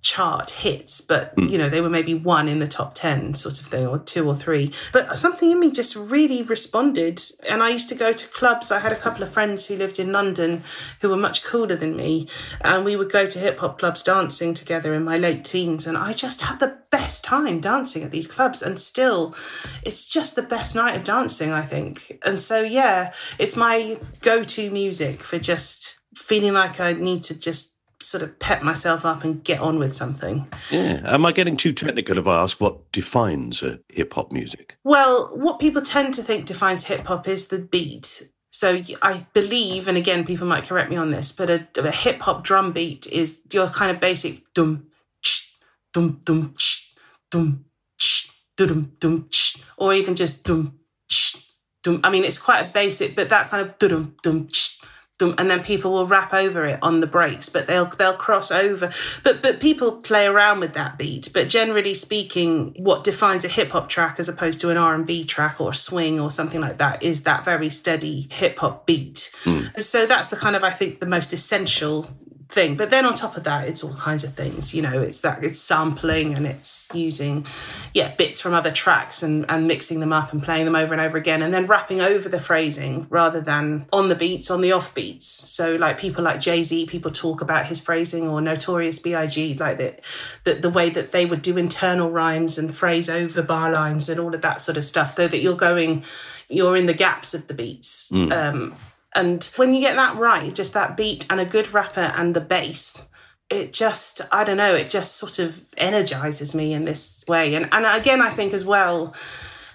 chart hits, but mm. you know, they were maybe one in the top 10 sort of thing, or two or three. But something in me just really responded. And I used to go to clubs. I had a couple of friends who lived in London who were much cooler than me. And we would go to hip hop clubs dancing together in my late teens. And I just had the best time dancing at these clubs. And still, it's just the best night of dancing, I think. And so, yeah, it's my go to music for just feeling like I need to just sort of pep myself up and get on with something. Yeah. Am I getting too technical if I ask what defines a hip hop music? Well, what people tend to think defines hip hop is the beat. So I believe, and again, people might correct me on this, but a, a hip hop drum beat is your kind of basic dum, ch, dum, dum, ch, dum, ch, dum, dum, ch, or even just dum, ch, dum. I mean, it's quite a basic, but that kind of dum, dum, ch, and then people will rap over it on the breaks but they'll they'll cross over. But but people play around with that beat. But generally speaking what defines a hip hop track as opposed to an R&B track or a swing or something like that is that very steady hip hop beat. Mm. so that's the kind of i think the most essential thing. But then on top of that, it's all kinds of things. You know, it's that it's sampling and it's using, yeah, bits from other tracks and, and mixing them up and playing them over and over again, and then rapping over the phrasing rather than on the beats, on the off beats. So like people like Jay Z, people talk about his phrasing or Notorious B.I.G. like that, the, the way that they would do internal rhymes and phrase over bar lines and all of that sort of stuff, though that you're going, you're in the gaps of the beats. Mm. Um, and when you get that right, just that beat and a good rapper and the bass, it just I don't know, it just sort of energizes me in this way. And and again I think as well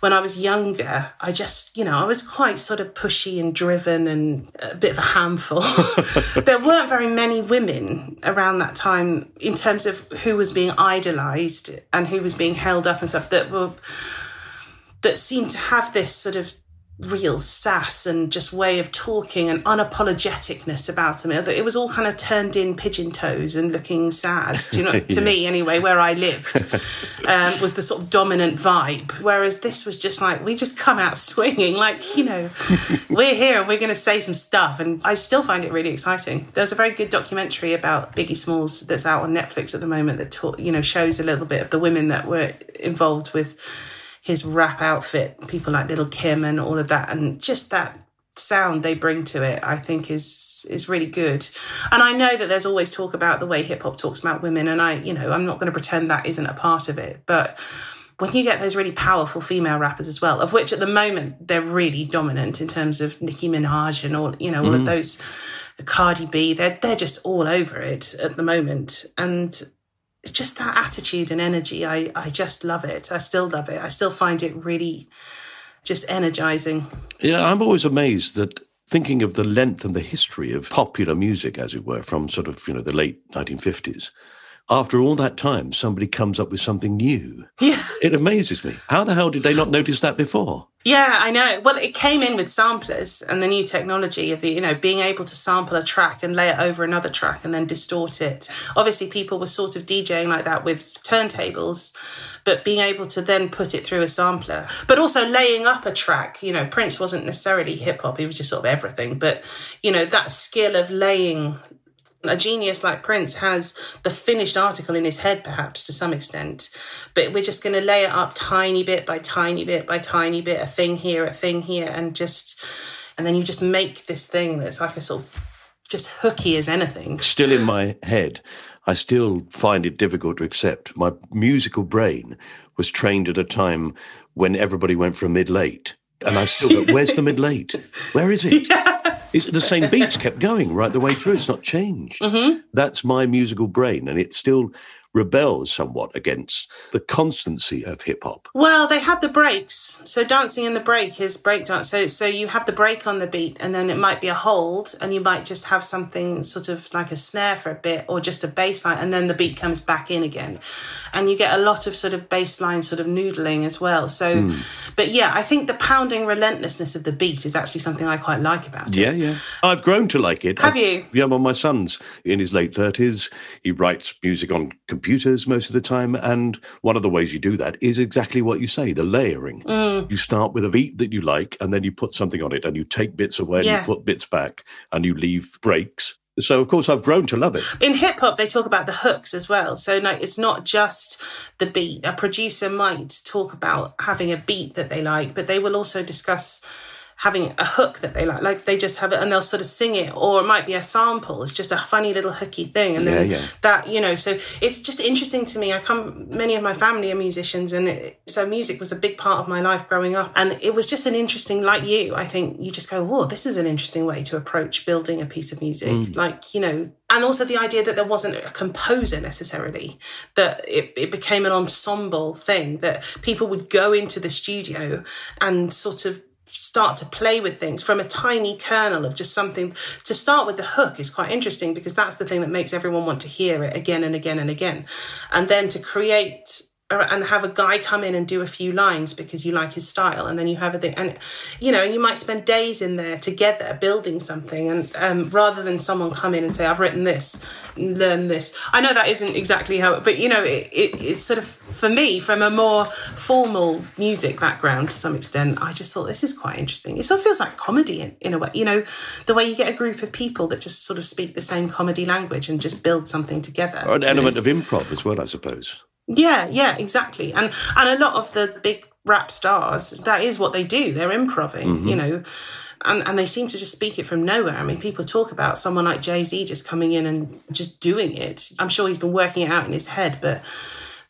when I was younger, I just, you know, I was quite sort of pushy and driven and a bit of a handful. *laughs* there weren't very many women around that time in terms of who was being idolized and who was being held up and stuff that were that seemed to have this sort of real sass and just way of talking and unapologeticness about them. It was all kind of turned in pigeon toes and looking sad. Do you know? *laughs* to yeah. me, anyway, where I lived, *laughs* um, was the sort of dominant vibe. Whereas this was just like we just come out *laughs* swinging, like you know, we're here and we're going to say some stuff. And I still find it really exciting. There's a very good documentary about Biggie Smalls that's out on Netflix at the moment that you know shows a little bit of the women that were involved with his rap outfit, people like Lil' Kim and all of that, and just that sound they bring to it, I think is is really good. And I know that there's always talk about the way hip hop talks about women, and I, you know, I'm not going to pretend that isn't a part of it, but when you get those really powerful female rappers as well, of which at the moment they're really dominant in terms of Nicki Minaj and all, you know, all mm. of those Cardi B, they're they're just all over it at the moment, and just that attitude and energy, I, I just love it. I still love it. I still find it really just energizing. Yeah, I'm always amazed that thinking of the length and the history of popular music, as it were, from sort of, you know, the late 1950s, after all that time, somebody comes up with something new. Yeah. It amazes me. How the hell did they not notice that before? Yeah, I know. Well, it came in with samplers and the new technology of the, you know, being able to sample a track and lay it over another track and then distort it. Obviously, people were sort of DJing like that with turntables, but being able to then put it through a sampler, but also laying up a track. You know, Prince wasn't necessarily hip hop, he was just sort of everything. But, you know, that skill of laying a genius like Prince has the finished article in his head, perhaps to some extent, but we're just going to lay it up tiny bit by tiny bit by tiny bit, a thing here, a thing here, and just, and then you just make this thing that's like a sort of just hooky as anything. Still in my head, I still find it difficult to accept. My musical brain was trained at a time when everybody went for a middle eight. And I still go, where's the middle eight? Where is it? *laughs* Yeah. It's, the same beats kept going right the way through. It's not changed. Mm-hmm. That's my musical brain, and it still rebels somewhat against the constancy of hip hop. Well, they have the breaks. So dancing in the break is break dance. So so you have the break on the beat and then it might be a hold and you might just have something sort of like a snare for a bit or just a bass line and then the beat comes back in again. And you get a lot of sort of bass line sort of noodling as well. So mm. but yeah, I think the pounding relentlessness of the beat is actually something I quite like about it. Yeah, yeah. I've grown to like it. Have I've, you? Yeah, well my son's in his late 30s. He writes music on computers most of the time. And one of the ways you do that is exactly what you say the layering. Mm. You start with a beat that you like, and then you put something on it, and you take bits away, yeah. and you put bits back, and you leave breaks. So of course I've grown to love it. In hip hop, they talk about the hooks as well. So no, it's not just the beat. A producer might talk about having a beat that they like, but they will also discuss having a hook that they like. Like they just have it and they'll sort of sing it, or it might be a sample. It's just a funny little hooky thing, and then yeah, yeah. that you know. So it's just interesting to me. I come. Many of my family are musicians, and it, so music was a big part of my life growing up. And it was just an interesting, like you. I think you just go, "Oh, this is an interesting way to approach building a piece of music." Mm. Like you know, and also the idea that there wasn't a composer necessarily that it, it became an ensemble thing that people would go into the studio and sort of start to play with things from a tiny kernel of just something. To start with the hook is quite interesting because that's the thing that makes everyone want to hear it again and again and again. And then to create and have a guy come in and do a few lines because you like his style and then you have a thing and you know and you might spend days in there together building something and um, rather than someone come in and say i've written this learn this. I know that isn't exactly how but you know it, it, it's sort of for me from a more formal music background to some extent i just thought this is quite interesting. It sort of feels like comedy in, in a way you know the way you get a group of people that just sort of speak the same comedy language and just build something together. An element of improv as well i suppose yeah, yeah, exactly. And and a lot of the big rap stars, that is what they do. They're improving, mm-hmm. you know. And, and they seem to just speak it from nowhere. I mean, people talk about someone like Jay Z just coming in and just doing it. I'm sure he's been working it out in his head, but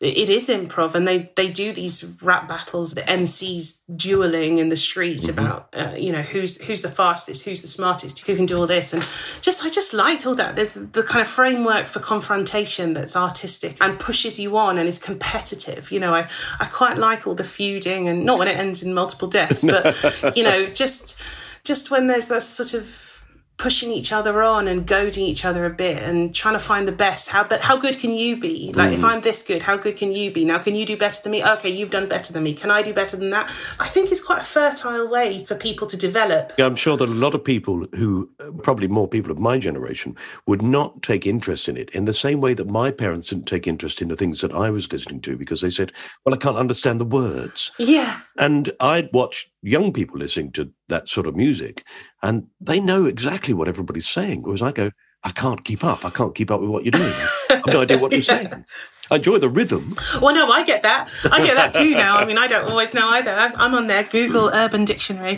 it is improv and they they do these rap battles the mcs dueling in the street Mm-hmm. about uh, you know who's who's the fastest who's the smartest who can do all this. And just i just liked all that. There's the kind of framework for confrontation that's artistic and pushes you on and is competitive. You know i i quite like all the feuding and not when it ends in multiple deaths but *laughs* you know just just when there's that sort of pushing each other on and goading each other a bit and trying to find the best. How but how good can you be? Like if I'm this good, how good can you be? Now can you do better than me? Okay, you've done better than me. Can I do better than that? I think it's quite a fertile way for people to develop. Yeah, I'm sure that a lot of people who, uh, probably more people of my generation, would not take interest in it in the same way that my parents didn't take interest in the things that I was listening to because they said, well, I can't understand the words. Yeah. And I'd watch young people listening to that sort of music and they know exactly what everybody's saying. Whereas I go, I can't keep up. I can't keep up with what you're doing. I've no idea what you're *laughs* saying. I enjoy the rhythm. Well, no, I get that. I get that too now. I *laughs* mean, I don't always know either. I'm on there, Google Urban Dictionary.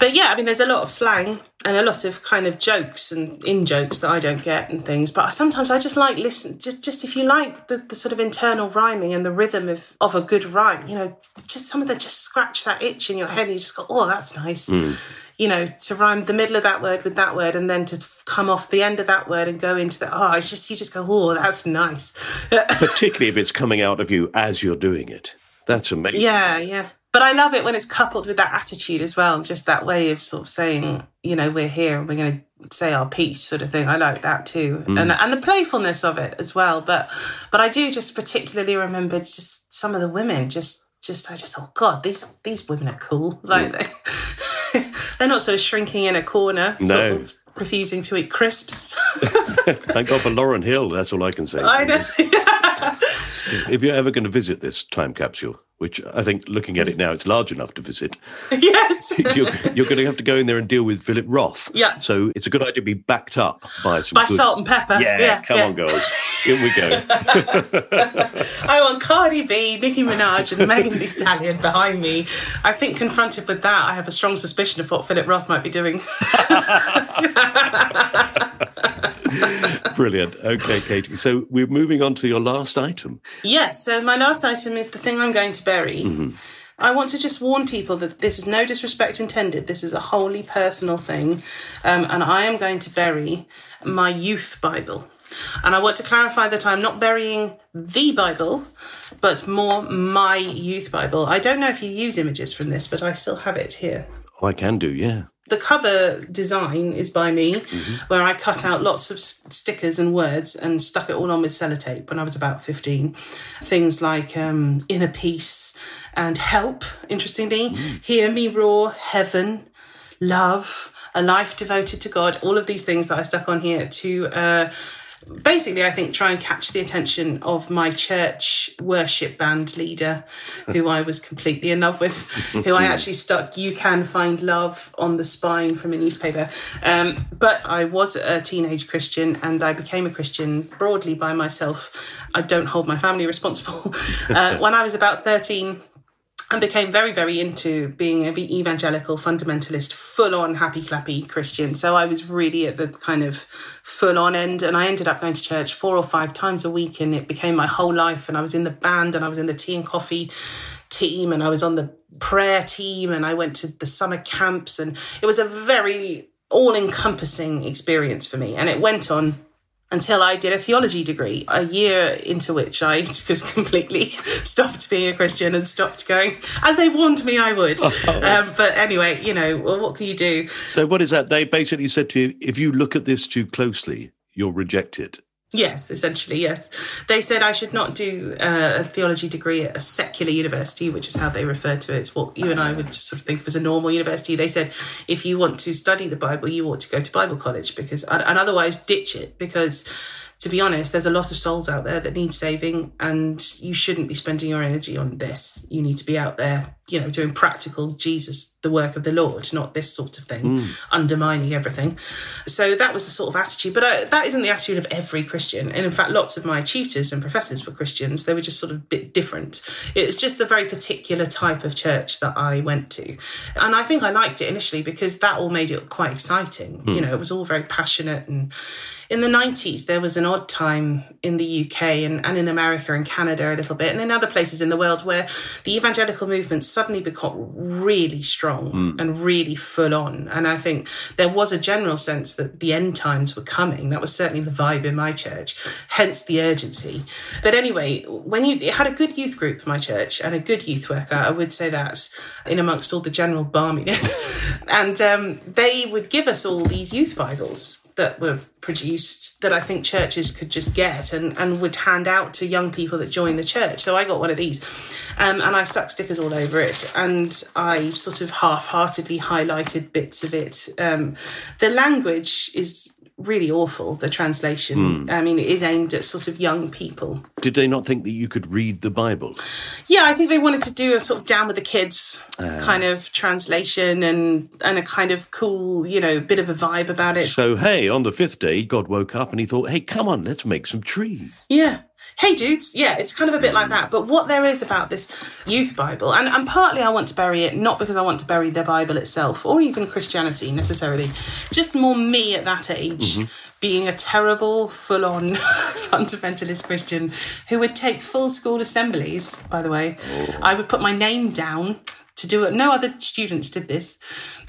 But yeah, I mean, there's a lot of slang and a lot of kind of jokes and in jokes that I don't get and things. But sometimes I just like listen. Just, just if you like the, the sort of internal rhyming and the rhythm of of a good rhyme, you know, just some of that just scratch that itch in your head. And you just go, oh, that's nice. Hmm. You know, to rhyme the middle of that word with that word, and then to come off the end of that word and go into the oh, it's just you just go, oh, that's nice. *laughs* particularly if it's coming out of you as you're doing it. That's amazing. Yeah, yeah. But I love it when it's coupled with that attitude as well, just that way of sort of saying, you know, we're here and we're going to say our piece, sort of thing. I like that too, mm. and and the playfulness of it as well. But but I do just particularly remember just some of the women, just just I just thought, God, these these women are cool. Like *laughs* *laughs* they're not sort of shrinking in a corner, No. refusing to eat crisps. *laughs* Thank God for Lauryn Hill. That's all I can say. I know. *laughs* If you're ever going to visit this time capsule, which I think looking at it now, it's large enough to visit, *laughs* yes. *laughs* you're, you're going to have to go in there and deal with Philip Roth. Yeah. So it's a good idea to be backed up by some By good- salt and pepper. Yeah, Yeah, come yeah. on, girls. In we go. *laughs* I want Cardi B, Nicki Minaj, and Megan Thee Stallion behind me. I think confronted with that, I have a strong suspicion of what Philip Roth might be doing. *laughs* Brilliant. Okay, Katy. So we're moving on to your last item. yes, so my last item is the thing I'm going to bury. I want to just warn people that this is no disrespect intended. This is a wholly personal thing. Um, and I am going to bury my youth Bible. And I want to clarify that I'm not burying the Bible, but more my youth Bible. I don't know if you use images from this, but I still have it here. Oh, I can do, yeah. The cover design is by me, where I cut out lots of stickers and words and stuck it all on with sellotape when I was about 15. Things like um, Inner Peace and Help, interestingly, Hear Me Roar, Heaven, Love, A Life Devoted to God, all of these things that I stuck on here to. Uh, basically, I think, try and catch the attention of my church worship band leader, who I was completely in love with, who I *laughs* actually stuck You Can Find Love on the spine from a newspaper. Um, but I was a teenage Christian and I became a Christian broadly by myself. I don't hold my family responsible. *laughs* uh, when I was about 13, and became very, very into being an evangelical, fundamentalist, full on happy clappy Christian. So I was really at the kind of full on end. And I ended up going to church four or five times a week, and it became my whole life. And I was in the band, and I was in the tea and coffee team, and I was on the prayer team, and I went to the summer camps. And it was a very all encompassing experience for me. And it went on until I did a theology degree, a year into which I *laughs* just completely stopped being a Christian and stopped going, as they warned me I would. *laughs* um, but anyway, you know, well, what can you do? So what is that? They basically said to you, if you look at this too closely, you'll reject it. Yes, essentially, yes. They said I should not do uh, a theology degree at a secular university, which is how they refer to it. It's what you and I would just sort of think of as a normal university. They said if you want to study the Bible, you ought to go to Bible college because, and and otherwise ditch it because. To be honest, there's a lot of souls out there that need saving, and you shouldn't be spending your energy on this. You need to be out there, you know, doing practical Jesus, the work of the Lord, not this sort of thing, Mm. undermining everything. So that was the sort of attitude. But I, that isn't the attitude of every Christian. And in fact, lots of my tutors and professors were Christians. They were just sort of a bit different. It's just the very particular type of church that I went to. And I think I liked it initially because that all made it quite exciting. You know, it was all very passionate. And in the 90s, there was an odd time in the UK and, and in America and Canada a little bit, and in other places in the world where the evangelical movement suddenly became really strong and really full on. And I think there was a general sense that the end times were coming. That was certainly the vibe in my church, hence the urgency. But anyway, when you it had a good youth group, my church, and a good youth worker, I would say that in amongst all the general barminess. *laughs* and um, they would give us all these youth Bibles that were produced that I think churches could just get and, and would hand out to young people that join the church. So I got one of these um, and I stuck stickers all over it and I sort of half heartedly highlighted bits of it. Um, the language is really awful, the translation. Hmm. I mean, it is aimed at sort of young people. Did they not think that you could read the Bible? Yeah, I think they wanted to do a sort of down with the kids ah. kind of translation and and a kind of cool, you know, bit of a vibe about it. So, hey, on the fifth day, God woke up and he thought, hey, come on, let's make some trees. Yeah. Hey dudes, yeah, it's kind of a bit like that. But what there is about this youth Bible, and, and partly I want to bury it, not because I want to bury the Bible itself or even Christianity necessarily, just more me at that age mm-hmm. being a terrible, full on *laughs* fundamentalist Christian who would take full school assemblies, by the way. Oh. I would put my name down to do it. No other students did this.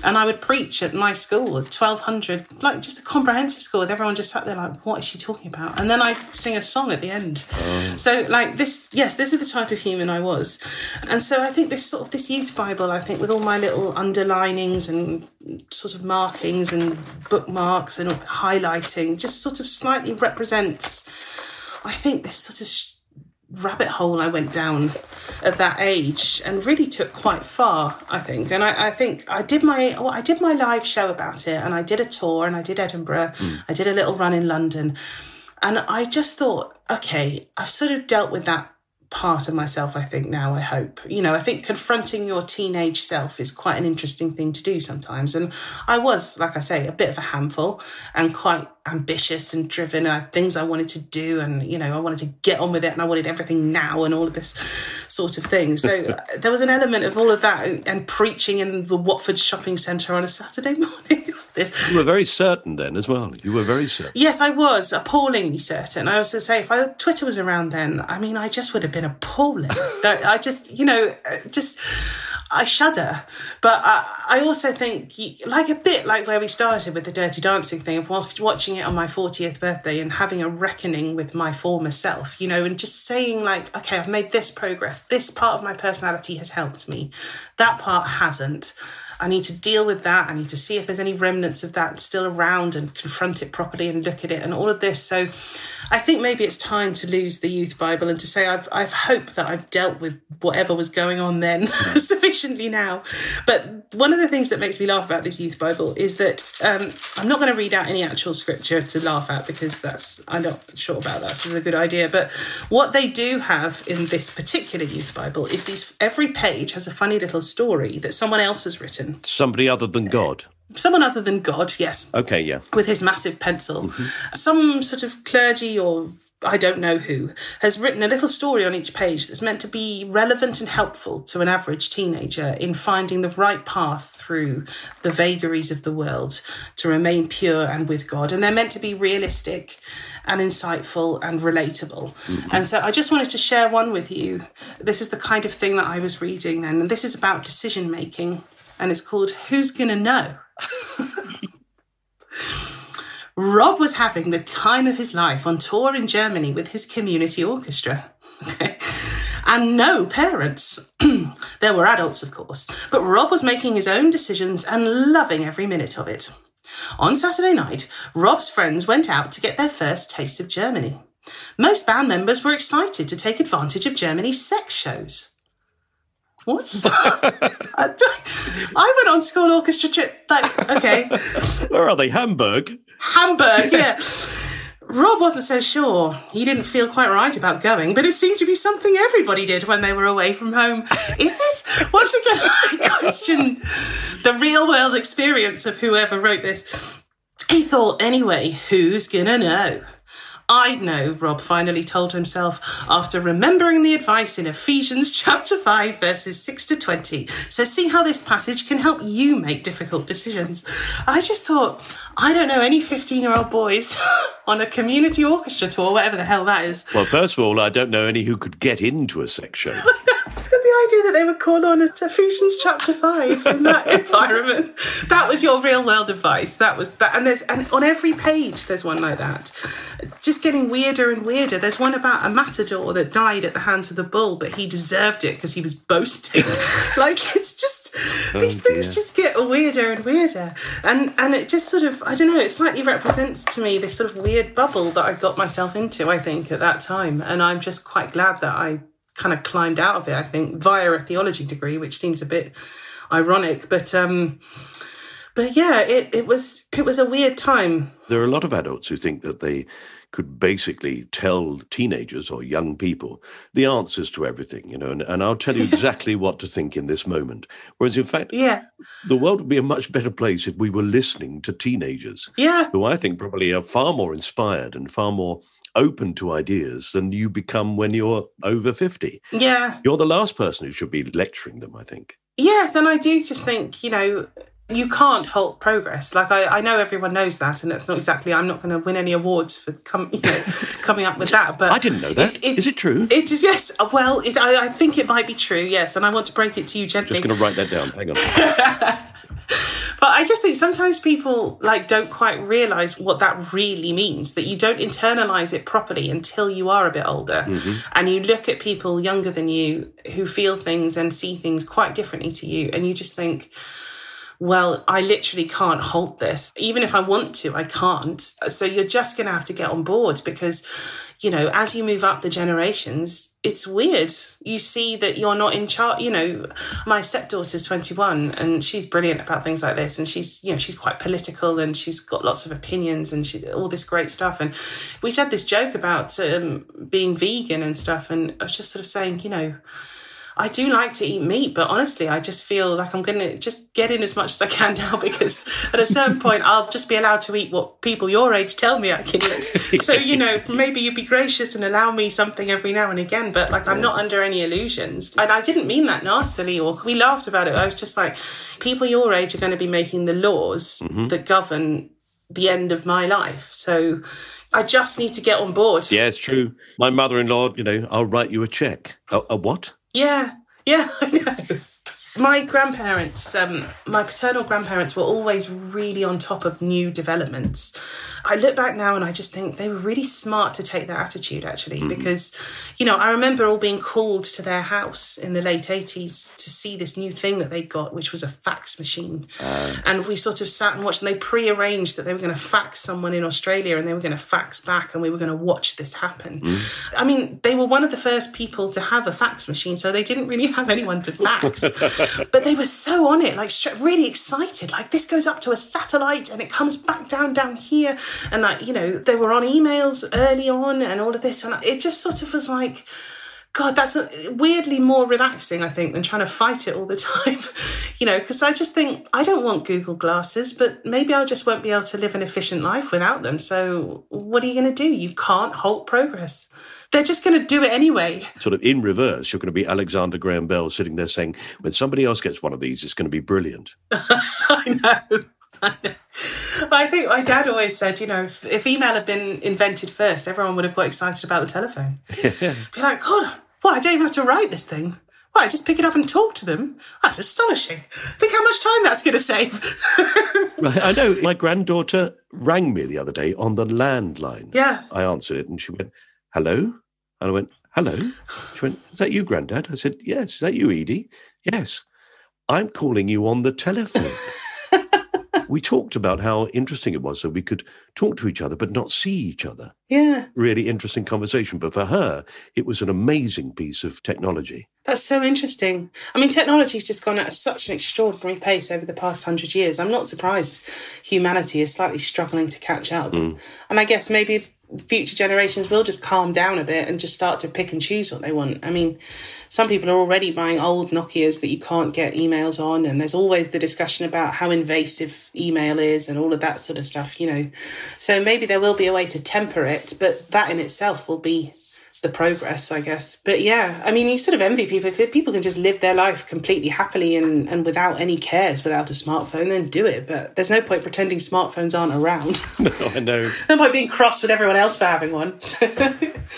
And I would preach at my school, 1200, like just a comprehensive school with everyone just sat there like, what is she talking about? And then I'd sing a song at the end. Oh. So like this, yes, this is the type of human I was. And so I think this sort of, this youth Bible, I think with all my little underlinings and sort of markings and bookmarks and highlighting just sort of slightly represents, I think this sort of rabbit hole I went down at that age and really took quite far, I think. And I, I think I did my well, I did my live show about it and I did a tour and I did Edinburgh. Hmm. I did a little run in London. And I just thought, okay, I've sort of dealt with that part of myself, I think, now, I hope. You know, I think confronting your teenage self is quite an interesting thing to do sometimes. And I was, like I say, a bit of a handful and quite ambitious and driven. I had things I wanted to do, and, you know, I wanted to get on with it and I wanted everything now and all of this sort of thing. So *laughs* uh, there was an element of all of that and, and preaching in the Watford shopping centre on a Saturday *laughs* morning. this. You were very certain then as well. You were very certain. Yes, I was appallingly certain. I also say if I, Twitter was around then, I mean, I just would have been appalling. that I just, you know, just I shudder. But I, I also think, like a bit like where we started with the Dirty Dancing thing of watching it on my 40th birthday and having a reckoning with my former self, you know, and just saying like, okay, I've made this progress. This part of my personality has helped me. That part hasn't. I need to deal with that. I need to see if there's any remnants of that still around and confront it properly and look at it and all of this. So I think maybe it's time to lose the youth Bible and to say I've I've hoped that I've dealt with whatever was going on then *laughs* sufficiently now. But one of the things that makes me laugh about this youth Bible is that um, I'm not going to read out any actual scripture to laugh at because that's I'm not sure about that. It's a good idea. But what they do have in this particular youth Bible is these every page has a funny little story that someone else has written. Somebody other than God. Someone other than God, yes Okay, yeah. with his massive pencil. Mm-hmm. Some sort of clergy or I don't know who has written a little story on each page that's meant to be relevant and helpful to an average teenager in finding the right path through the vagaries of the world to remain pure and with God. And they're meant to be realistic and insightful and relatable. Mm-hmm. And so I just wanted to share one with you. This is the kind of thing that I was reading then, and this is about decision making. And it's called Who's Gonna Know? Rob was having the time of his life on tour in Germany with his community orchestra. And no parents. *clears throat* there were adults, of course, but Rob was making his own decisions and loving every minute of it. On Saturday night, Rob's friends went out to get their first taste of Germany. Most band members were excited to take advantage of Germany's sex shows. What? *laughs* I, I went on school orchestra trip. Like, okay. *laughs* Where are they? Hamburg? Hamburg, yeah. Rob wasn't so sure. He didn't feel quite right about going, but it seemed to be something everybody did when they were away from home. Is it? Once again, *laughs* I question the real world experience of whoever wrote this. He thought, anyway, who's gonna know? I'd know, Rob finally told himself after remembering the advice in Ephesians *laughs* chapter 5, verses 6 to 20. So, see how this passage can help you make difficult decisions. I just thought, I don't know any 15 year old boys *laughs* on a community orchestra tour, whatever the hell that is. Well, first of all, I don't know any who could get into a sex show. *laughs* the idea that they would call on it Ephesians chapter five in that *laughs* environment. That was your real world advice. That was that, and there's and on every page there's one like that. Just getting weirder and weirder. There's one about a matador that died at the hands of the bull, but he deserved it because he was boasting. *laughs* like it's just Oh, these things just get weirder and weirder, and and it just sort of I don't know. It slightly represents to me this sort of weird bubble that I got myself into. I think at that time, and I'm just quite glad that I kind of climbed out of it, I think, via a theology degree, which seems a bit ironic. But um but yeah, it, it was it was a weird time. There are a lot of adults who think that they could basically tell teenagers or young people the answers to everything, you know, and, and I'll tell you *laughs* exactly what to think in this moment. Whereas in fact, Yeah. the world would be a much better place if we were listening to teenagers. Yeah. Who I think probably are far more inspired and far more open to ideas than you become when you're over 50. Yeah. You're the last person who should be lecturing them, I think. Yes, and I do just think, you know, you can't halt progress. Like I, I know everyone knows that, and it's not exactly. I'm not going to win any awards for com, you know, *laughs* coming up with that. But I didn't know that. Is it true? It yes. Well, it, I, I think it might be true. Yes, and I want to break it to you gently. I'm Just going to write that down. Hang on. *laughs* But I just think sometimes people like don't quite realize what that really means that you don't internalize it properly until you are a bit older mm-hmm. and you look at people younger than you who feel things and see things quite differently to you and you just think well, I literally can't halt this. Even if I want to, I can't. So you're just going to have to get on board because, you know, as you move up the generations, it's weird. You see that you're not in charge. You know, my stepdaughter's 21 and she's brilliant about things like this. And she's, you know, she's quite political and she's got lots of opinions and she, all this great stuff. And we had this joke about um, being vegan and stuff. And I was just sort of saying, you know, I do like to eat meat, but honestly, I just feel like I'm going to just get in as much as I can *laughs* now because at a certain point, I'll just be allowed to eat what people your age tell me I can eat. *laughs* so, you know, maybe you'd be gracious and allow me something every now and again, but like I'm not under any illusions. And I didn't mean that nastily or we laughed about it. I was just like, people your age are going to be making the laws mm-hmm. that govern the end of my life. So I just need to get on board. Yeah, it's true. My mother-in-law, you know, I'll write you a check. A, a what? Yeah, yeah. *laughs* My grandparents, um, my paternal grandparents were always really on top of new developments. I look back now and I just think they were really smart to take that attitude actually, mm-hmm. because, you know, I remember all being called to their house in the late 80s to see this new thing that they got, which was a fax machine. Uh. and we sort of sat and watched, and they pre arranged that they were going to fax someone in Australia and they were going to fax back and we were going to watch this happen. Mm. I mean, they were one of the first people to have a fax machine, so they didn't really have anyone to fax. *laughs* but they were so on it, like really excited. Like this goes up to a satellite and it comes back down down here, and like you know they were on emails early on and all of this, and it just sort of was like. God, that's weirdly more relaxing, I think, than trying to fight it all the *laughs* time. you know, because I just think I don't want Google glasses, but maybe I just won't be able to live an efficient life without them. So, what are you going to do? You can't halt progress. They're just going to do it anyway. Sort of in reverse, you're going to be Alexander Graham Bell sitting there saying, when somebody else gets one of these, it's going to be brilliant. *laughs* I know. I know. I think my dad always said, you know, if, if email had been invented first, everyone would have got excited about the telephone. *laughs* Be like, God, well, I don't even have to write this thing. I just pick it up and talk to them. That's astonishing. Think how much time that's going to save. *laughs* Right, I know. My granddaughter rang me the other day on the landline. Yeah. I answered it and she went, hello? And I went, hello? She went, is that you, Grandad? I said, yes. Is that you, Edie? Yes. I'm calling you on the telephone. *laughs* we talked about how interesting it was that we could talk to each other but not see each other. yeah, Really interesting conversation. But for her, it was an amazing piece of technology. that's so interesting. I mean, technology's just gone at such an extraordinary pace over the past hundred years. I'm not surprised humanity is slightly struggling to catch up. Mm. And I guess maybe future generations will just calm down a bit and just start to pick and choose what they want. I mean, some people are already buying old Nokias that you can't get emails on, and there's always the discussion about how invasive email is and all of that sort of stuff, you know. So maybe there will be a way to temper it, but that in itself will be the progress, I guess. But yeah, I mean, you sort of envy people. If people can just live their life completely happily and, and without any cares, without a smartphone, then do it. But there's no point pretending smartphones aren't around. *laughs* No, I know. *laughs* no point being cross with everyone else for having one.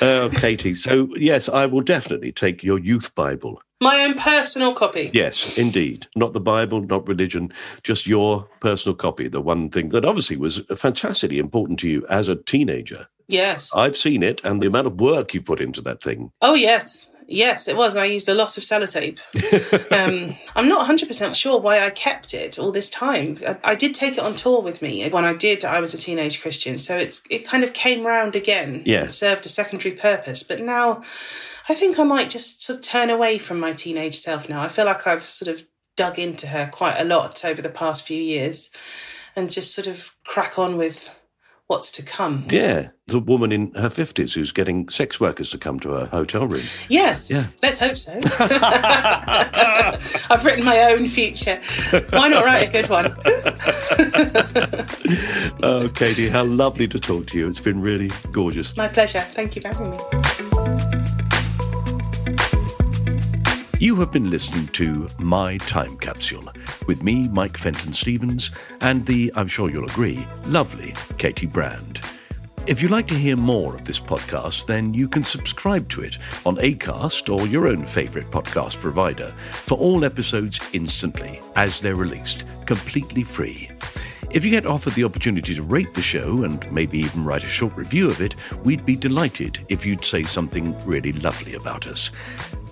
Oh, *laughs* Katy. So, yes, I will definitely take your youth Bible. My own personal copy. Yes, indeed. Not the Bible, not religion, just your personal copy. The one thing that obviously was fantastically important to you as a teenager. Yes. I've seen it and the amount of work you put into that thing. Oh, yes. Yes, it was. I used a lot of sellotape. *laughs* um, I'm not 100% sure why I kept it all this time. I, I, did take it on tour with me. When I did, I was a teenage Christian. So it's it kind of came round again yeah. and served a secondary purpose. But now I think I might just sort of turn away from my teenage self now. I feel like I've sort of dug into her quite a lot over the past few years and just sort of crack on with what's to come. Yeah, the woman in her 50s who's getting sex workers to come to her hotel room. Yes, Yeah. let's hope so. *laughs* I've written my own future. Why not write a good one? *laughs* Oh, Katy, how lovely to talk to you. It's been really gorgeous. My pleasure. Thank you for having me. You have been listening to My Time Capsule with me, Mike Fenton Stevens, and the, I'm sure you'll agree, lovely Katy Brand. If you'd like to hear more of this podcast, then you can subscribe to it on ACAST or your own favourite podcast provider for all episodes instantly as they're released, completely free. If you get offered the opportunity to rate the show and maybe even write a short review of it, we'd be delighted if you'd say something really lovely about us.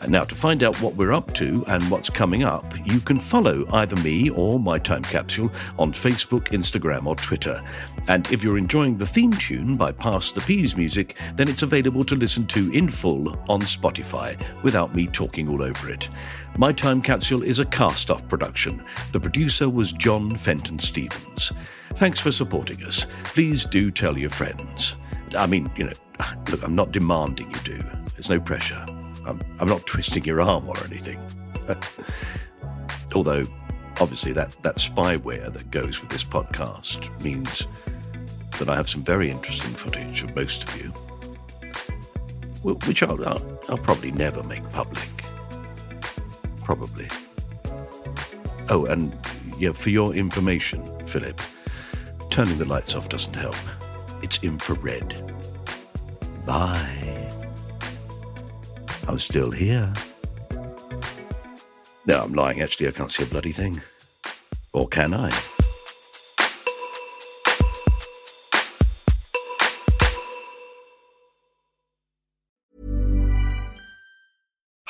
Now, to find out what we're up to and what's coming up, you can follow either me or My Time Capsule on Facebook, Instagram, or Twitter. And if you're enjoying the theme tune by Pass the Peas music, then it's available to listen to in full on Spotify without me talking all over it. My Time Capsule is a cast off production. The producer was John Fenton Stevens. Thanks for supporting us. Please do tell your friends. I mean, you know, *laughs* look, I'm not demanding you do, there's no pressure. I'm, I'm not twisting your arm or anything. *laughs* Although, obviously, that, that spyware that goes with this podcast means that I have some very interesting footage of most of you, which I'll, I'll, I'll probably never make public. Probably. Oh, and yeah, for your information, Philip, turning the lights off doesn't help. It's infrared. Bye. I'm still here. No, I'm lying. Actually, I can't see a bloody thing. Or can I?